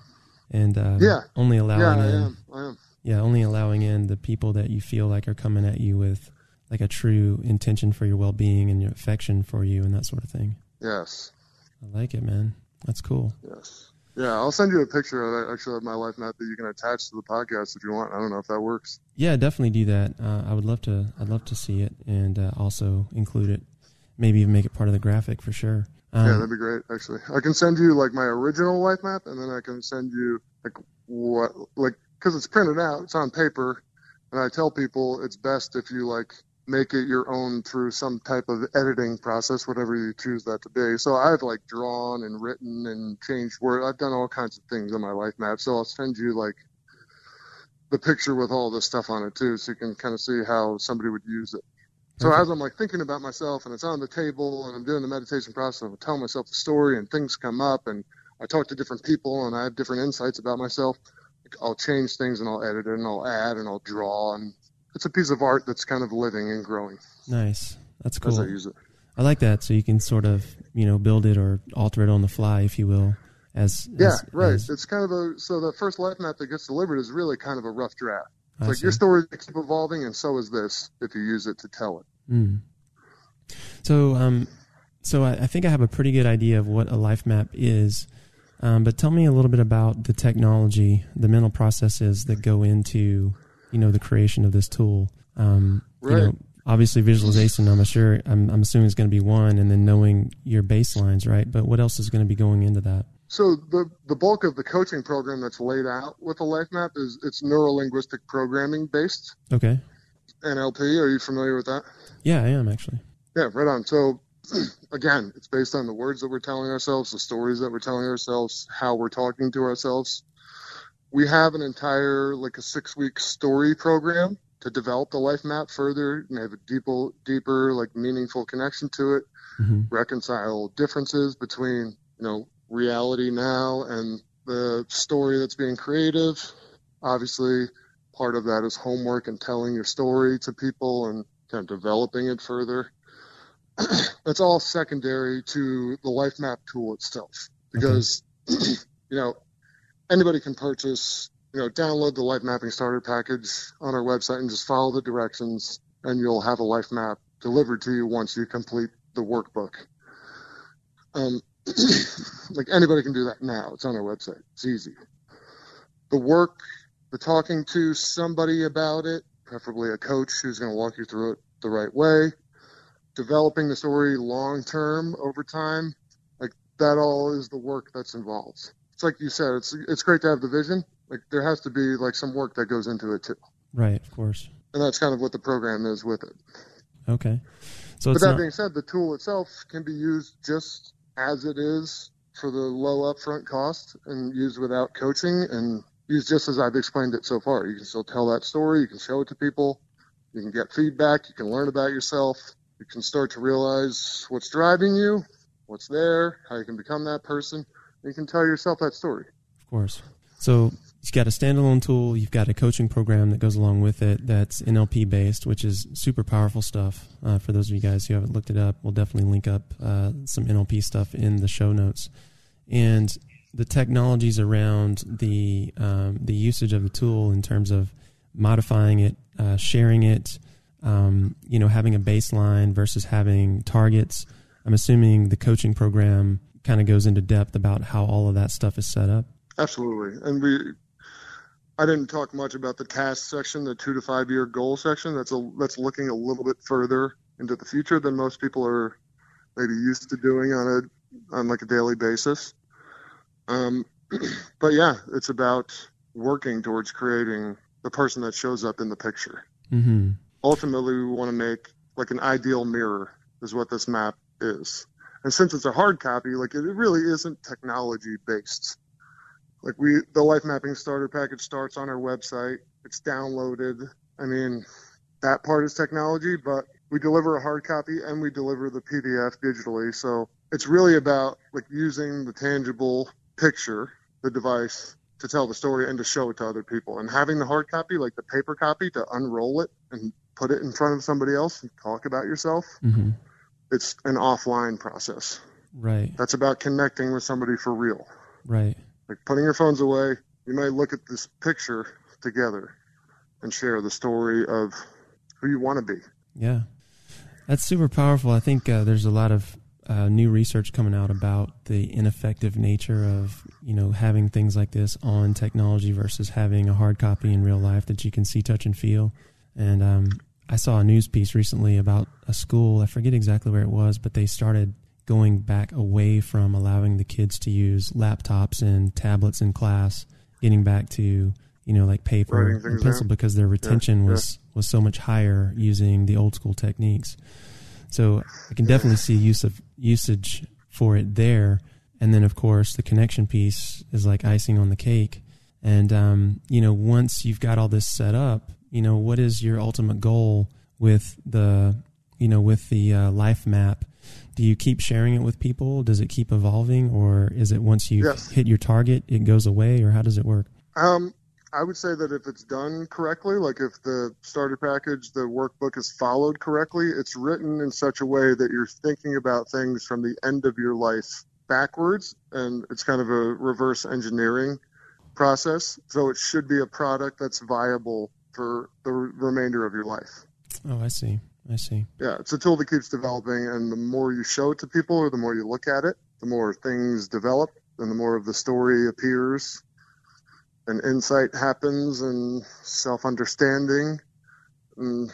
[SPEAKER 1] and um,
[SPEAKER 2] yeah,
[SPEAKER 1] only allowing
[SPEAKER 2] yeah, I
[SPEAKER 1] in.
[SPEAKER 2] Am. I am.
[SPEAKER 1] Yeah, only allowing in the people that you feel like are coming at you with like a true intention for your well-being and your affection for you and that sort of thing.
[SPEAKER 2] Yes.
[SPEAKER 1] I like it, man. That's cool.
[SPEAKER 2] Yes. Yeah, I'll send you a picture of actually of my life map that you can attach to the podcast if you want. I don't know if that works.
[SPEAKER 1] Yeah, definitely do that. Uh, I would love to. I'd love to see it and uh, also include it. Maybe even make it part of the graphic for sure.
[SPEAKER 2] Um, yeah, that'd be great. Actually, I can send you like my original life map, and then I can send you like what like because it's printed out, it's on paper, and I tell people it's best if you like make it your own through some type of editing process, whatever you choose that to be. So I've like drawn and written and changed word. I've done all kinds of things on my life map. So I'll send you like the picture with all this stuff on it too, so you can kind of see how somebody would use it. So as I'm like thinking about myself and it's on the table and I'm doing the meditation process, I'm telling myself the story and things come up and I talk to different people and I have different insights about myself. I'll change things and I'll edit it and I'll add and I'll draw and it's a piece of art that's kind of living and growing.
[SPEAKER 1] Nice. That's cool.
[SPEAKER 2] As I use it.
[SPEAKER 1] I like that. So you can sort of, you know, build it or alter it on the fly, if you will. As
[SPEAKER 2] yeah,
[SPEAKER 1] as,
[SPEAKER 2] right.
[SPEAKER 1] as-
[SPEAKER 2] it's kind of a so the first life map that gets delivered is really kind of a rough draft.
[SPEAKER 1] I
[SPEAKER 2] It's like
[SPEAKER 1] see.
[SPEAKER 2] your story keep evolving, and so is this if you use it to tell it.
[SPEAKER 1] Mm. So, um, so I, I think I have a pretty good idea of what a life map is. Um, but tell me a little bit about the technology, the mental processes that go into, you know, the creation of this tool. Um, You
[SPEAKER 2] Right.
[SPEAKER 1] know, obviously visualization. I'm sure. I'm, I'm assuming is going to be one, and then knowing your baselines, right? But what else is going to be going into that?
[SPEAKER 2] So the the bulk of the coaching program that's laid out with the life map is it's neurolinguistic programming based
[SPEAKER 1] Okay.
[SPEAKER 2] NLP. Are you familiar with that?
[SPEAKER 1] Yeah, I am actually.
[SPEAKER 2] Yeah, right on. So (clears throat) again, it's based on the words that we're telling ourselves, the stories that we're telling ourselves, how we're talking to ourselves. We have an entire like a six week story program to develop the life map further and have a deeper deeper like meaningful connection to it,
[SPEAKER 1] hmm
[SPEAKER 2] reconcile differences between, you know, reality now and the story that's being creative. Obviously, part of that is homework and telling your story to people and kind of developing it further. (clears throat) That's all secondary to the life map tool itself because (clears throat) you know anybody can purchase you know download the life mapping starter package on our website and just follow the directions and you'll have a life map delivered to you once you complete the workbook. Um, (clears throat) like anybody can do that now. It's on our website. It's easy. The work the talking to somebody about it preferably a coach who's going to walk you through it the right way. Developing the story long term over time like that all is the work that's involved it's like you said it's it's great to have the vision like there has to be like some work that goes into it too
[SPEAKER 1] Right. Of course.
[SPEAKER 2] and that's kind of what the program is with it
[SPEAKER 1] Okay. So
[SPEAKER 2] but
[SPEAKER 1] it's
[SPEAKER 2] that
[SPEAKER 1] not.
[SPEAKER 2] being said the tool itself can be used just as it is for the low upfront cost and used without coaching and used just as I've explained it so far. You can still tell that story, you can show it to people, you can get feedback, you can learn about yourself, you can start to realize what's driving you, what's there, how you can become that person, you can tell yourself that story.
[SPEAKER 1] Of course. So you've got a standalone tool. You've got a coaching program that goes along with it that's NLP based, which is super powerful stuff. Uh, for those of you guys who haven't looked it up, we'll definitely link up uh, some NLP stuff in the show notes. And the technologies around the um, the usage of the tool in terms of modifying it, uh, sharing it, um, you know, having a baseline versus having targets. I'm assuming the coaching program kind of goes into depth about how all of that stuff is set up.
[SPEAKER 2] Absolutely. And we I didn't talk much about the task section, the two to five year goal section. That's a that's looking a little bit further into the future than most people are maybe used to doing on a on like a daily basis. Um, (clears throat) but yeah, it's about working towards creating the person that shows up in the picture.
[SPEAKER 1] Mm-hmm.
[SPEAKER 2] Ultimately, we want to make like an ideal mirror is what this map is. And since it's a hard copy, like it really isn't technology based. Like we, the life mapping starter package starts on our website. It's downloaded. I mean, that part is technology, but we deliver a hard copy and we deliver the PDF digitally. So it's really about like using the tangible picture, the device to tell the story and to show it to other people. And having the hard copy, like the paper copy, to unroll it and put it in front of somebody else and talk about yourself.
[SPEAKER 1] Mm-hmm.
[SPEAKER 2] It's an offline process.
[SPEAKER 1] Right,
[SPEAKER 2] That's about connecting with somebody for real.
[SPEAKER 1] right.
[SPEAKER 2] Like putting your phones away, you might look at this picture together and share the story of who you want to be.
[SPEAKER 1] Yeah, that's super powerful. I think uh, there's a lot of uh, new research coming out about the ineffective nature of you know having things like this on technology versus having a hard copy in real life that you can see, touch, and feel. And um, I saw a news piece recently about a school. I forget exactly where it was, but they started going back away from allowing the kids to use laptops and tablets in class, getting back to you know like paper and pencil because their retention
[SPEAKER 2] yeah.
[SPEAKER 1] was was so much higher using the old school techniques. So I can definitely see use of usage for it there. And then of course the connection piece is like icing on the cake. And um, you know, once you've got all this set up, you know, what is your ultimate goal with the you know, with the uh, life map? Do you keep sharing it with people? Does it keep evolving or is it once you
[SPEAKER 2] Yes.
[SPEAKER 1] hit your target it goes away or how does it work?
[SPEAKER 2] Um, I would say that if it's done correctly, like if the starter package, the workbook is followed correctly, it's written in such a way that you're thinking about things from the end of your life backwards, and it's kind of a reverse engineering process. So it should be a product that's viable for the remainder of your life.
[SPEAKER 1] Oh, I see. I see.
[SPEAKER 2] Yeah, it's a tool that keeps developing, and the more you show it to people, or the more you look at it, the more things develop, and the more of the story appears, and insight happens, and self-understanding, and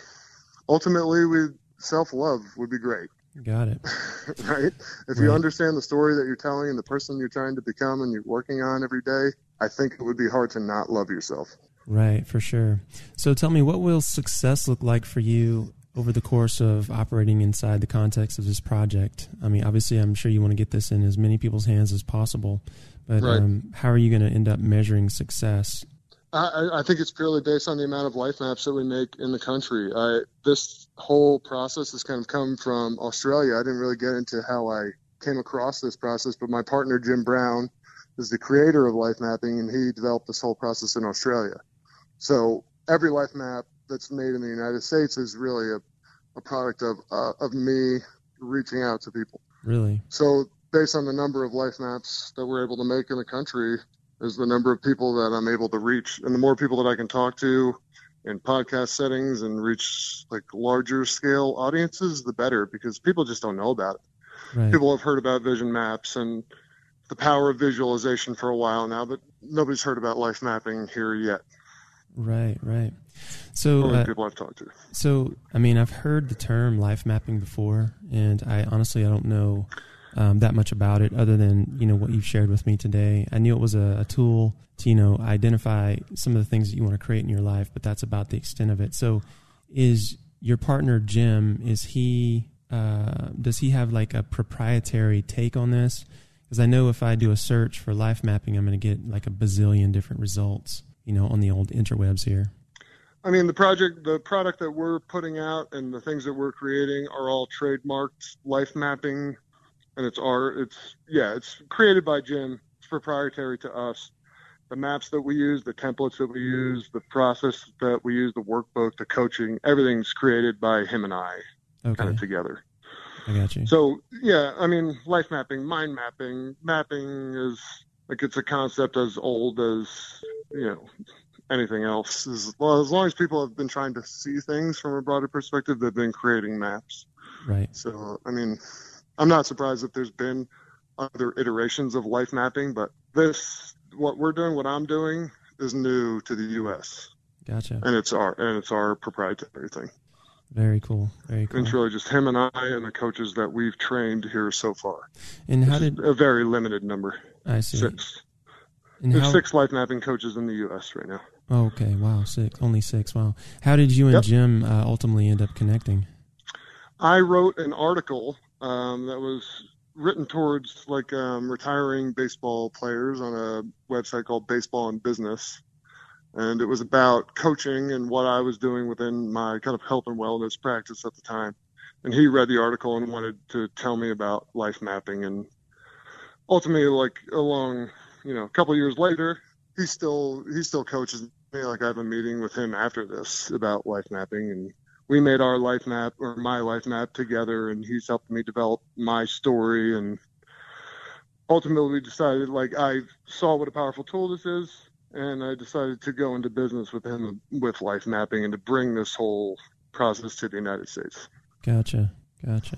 [SPEAKER 2] ultimately, we self-love would be great.
[SPEAKER 1] Got it. (laughs)
[SPEAKER 2] right? If right. you understand the story that you're telling and the person you're trying to become and you're working on every day, I think it would be hard to not love yourself.
[SPEAKER 1] Right, for sure. So tell me, what will success look like for you over the course of operating inside the context of this project? I mean, obviously, I'm sure you want to get this in as many people's hands as possible, but right. um, how are you going to end up measuring success?
[SPEAKER 2] I, I, think it's purely based on the amount of life maps that we make in the country. I, this whole process has kind of come from Australia. I didn't really get into how I came across this process, but my partner Jim Brown is the creator of life mapping, and he developed this whole process in Australia. So every life map that's made in the United States is really a a product of uh, of me reaching out to people.
[SPEAKER 1] Really.
[SPEAKER 2] So based on the number of life maps that we're able to make in the country, is the number of people that I'm able to reach, and the more people that I can talk to in podcast settings and reach like larger scale audiences, the better because people just don't know about it. Right. People have heard about vision maps and the power of visualization for a while now, but nobody's heard about life mapping here yet.
[SPEAKER 1] Right, right. So
[SPEAKER 2] uh, people I've talked to.
[SPEAKER 1] So I mean, I've heard the term life mapping before, and I honestly I don't know um, that much about it other than you know what you've shared with me today. I knew it was a, a, tool to you know identify some of the things that you want to create in your life, but that's about the extent of it. So, is your partner Jim? Is he? Uh, does he have like a proprietary take on this? Because I know if I do a search for life mapping, I'm going to get like a bazillion different results. You know, on the old interwebs here.
[SPEAKER 2] I mean, the project, the product that we're putting out, and the things that we're creating are all trademarked life mapping, and it's our, it's yeah, it's created by Jim. It's proprietary to us. The maps that we use, the templates that we use, the process that we use, the workbook, the coaching, everything's created by him and I, okay. kind of together.
[SPEAKER 1] I got you.
[SPEAKER 2] So yeah, I mean, life mapping, mind mapping, mapping is like it's a concept as old as you know anything else. As, well, as long as people have been trying to see things from a broader perspective, they've been creating maps.
[SPEAKER 1] Right.
[SPEAKER 2] So, I mean, I'm not surprised that there's been other iterations of life mapping, but this, what we're doing, what I'm doing, is new to the U.S.
[SPEAKER 1] Gotcha.
[SPEAKER 2] And it's our and it's our proprietary thing.
[SPEAKER 1] Very cool. Very cool.
[SPEAKER 2] It's really just him and I and the coaches that we've trained here so far.
[SPEAKER 1] And how did
[SPEAKER 2] a very limited number?
[SPEAKER 1] I see.
[SPEAKER 2] Six. And There's how... six life mapping coaches in the U.S. right now.
[SPEAKER 1] Oh, okay. Wow. Six. Only six. Wow. How did you and yep. Jim uh, ultimately end up connecting?
[SPEAKER 2] I wrote an article um, that was written towards like um, retiring baseball players on a website called Baseball and Business. And it was about coaching and what I was doing within my kind of health and wellness practice at the time. And he read the article and wanted to tell me about life mapping. And ultimately, like along, you know, a couple years later, he still he still coaches me. like I have a meeting with him after this about life mapping, and we made our life map or my life map together, and he's helped me develop my story. And ultimately, we decided like I saw what a powerful tool this is, and I decided to go into business with him with life mapping and to bring this whole process to the United States.
[SPEAKER 1] Gotcha, gotcha.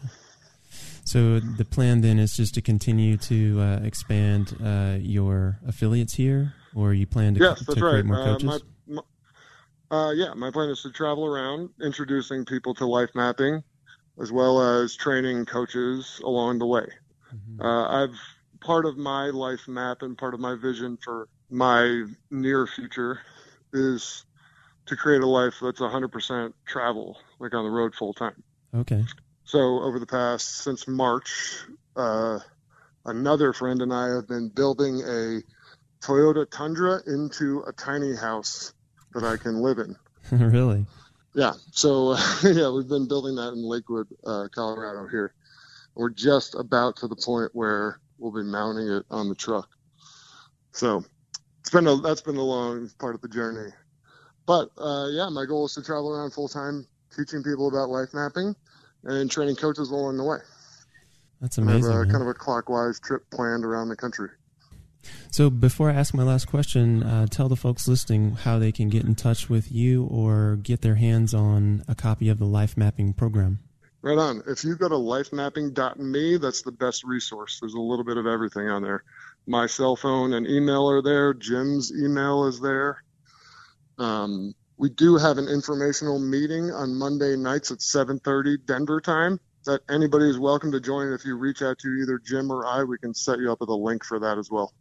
[SPEAKER 1] So the plan then is just to continue to uh, expand uh, your affiliates here, or you plan to,
[SPEAKER 2] yes,
[SPEAKER 1] to
[SPEAKER 2] that's
[SPEAKER 1] create
[SPEAKER 2] right.
[SPEAKER 1] more coaches?
[SPEAKER 2] Uh, my, my, uh, yeah, my plan is to travel around introducing people to life mapping, as well as training coaches along the way. Mm-hmm. Uh, I've part of my life map and part of my vision for my near future is to create a life that's 100% travel, like on the road full time.
[SPEAKER 1] Okay.
[SPEAKER 2] So over the past since March, uh, another friend and I have been building a Toyota Tundra into a tiny house that I can live in. (laughs)
[SPEAKER 1] really?
[SPEAKER 2] Yeah. So (laughs) yeah, we've been building that in Lakewood, uh, Colorado. Here, we're just about to the point where we'll be mounting it on the truck. So it's been a that's been a long part of the journey. But uh, yeah, my goal is to travel around full time, teaching people about life mapping, and training coaches along the way.
[SPEAKER 1] That's amazing.
[SPEAKER 2] I have a, kind of a clockwise trip planned around the country.
[SPEAKER 1] So before I ask my last question, uh, tell the folks listening how they can get in touch with you or get their hands on a copy of the life mapping program.
[SPEAKER 2] Right on. If you go to lifemapping.me, that's the best resource. There's a little bit of everything on there. My cell phone and email are there. Jim's email is there. Um, we do have an informational meeting on Monday nights at 7:30 Denver time. That anybody is welcome to join. If you reach out to either Jim or I, we can set you up with a link for that as well.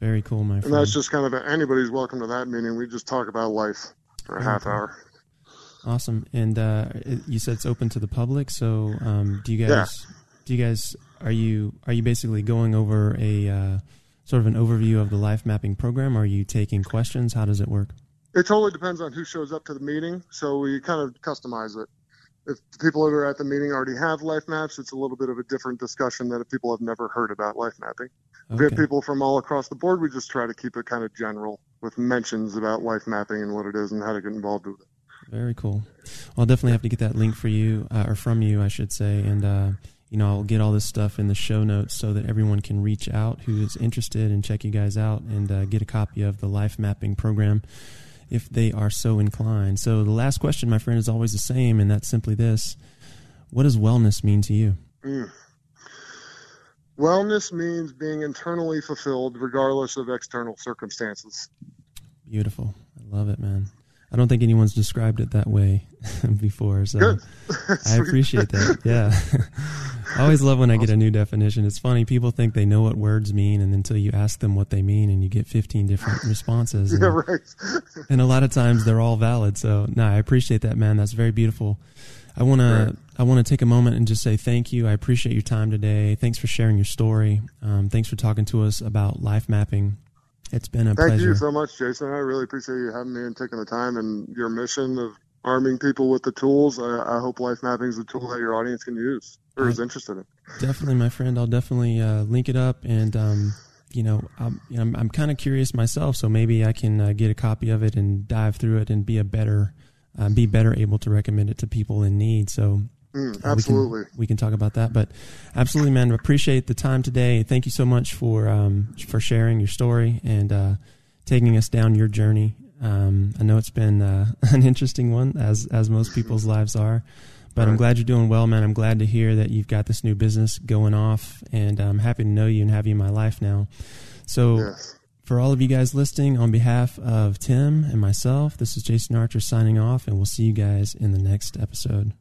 [SPEAKER 1] Very cool, my friend.
[SPEAKER 2] And that's just kind of a, anybody's welcome to that meeting. We just talk about life for a half hour.
[SPEAKER 1] Awesome. And uh, you said it's open to the public. So um, do you guys? Yeah. Do you guys? Are you are you basically going over a uh, sort of an overview of the life mapping program? Are you taking questions? How does it work?
[SPEAKER 2] It totally depends on who shows up to the meeting. So we kind of customize it. If people that are at the meeting already have life maps, it's a little bit of a different discussion than if people have never heard about life mapping. Okay. If we have people from all across the board, we just try to keep it kind of general with mentions about life mapping and what it is and how to get involved with it.
[SPEAKER 1] Very cool. Well, I'll definitely have to get that link for you, uh, or from you, I should say, and uh, you know I'll get all this stuff in the show notes so that everyone can reach out who is interested and check you guys out and uh, get a copy of the life mapping program if they are so inclined. So the last question, my friend, is always the same, and that's simply this: What does wellness mean to you? Mm.
[SPEAKER 2] Wellness means being internally fulfilled regardless of external circumstances.
[SPEAKER 1] Beautiful. I love it, man. I don't think anyone's described it that way (laughs) before, so I appreciate that. (laughs) Yeah, (laughs) I always love when I get a new definition. It's funny; people think they know what words mean, and until you ask them what they mean, and you get fifteen different (laughs) responses.
[SPEAKER 2] And, yeah, right. (laughs)
[SPEAKER 1] and a lot of times they're all valid. So, no, I appreciate that, man. That's very beautiful. I want right. to I want to take a moment and just say thank you. I appreciate your time today. Thanks for sharing your story. Um, thanks for talking to us about life mapping it's been a
[SPEAKER 2] Thank
[SPEAKER 1] pleasure.
[SPEAKER 2] you so much, Jason. I really appreciate you having me and taking the time and your mission of arming people with the tools. I, I hope life mapping is a tool that your audience can use or is interested in.
[SPEAKER 1] Definitely, my friend. I'll definitely uh, link it up and. Um, you know, I'm I'm, I'm kind of curious myself, so maybe I can uh, get a copy of it and dive through it and be a better, uh, be better able to recommend it to people in need. So
[SPEAKER 2] Mm, absolutely.
[SPEAKER 1] We can, we can, talk about that, but absolutely, man. Appreciate the time today. Thank you so much for um, for sharing your story and uh, taking us down your journey. Um, I know it's been uh, (laughs) an interesting one, as as most people's lives are. But right. I'm glad you're doing well, man. I'm glad to hear that you've got this new business going off, and I'm happy to know you and have you in my life now. So, yes. for all of you guys listening, on behalf of Tim and myself, this is Jason Archer signing off, and we'll see you guys in the next episode.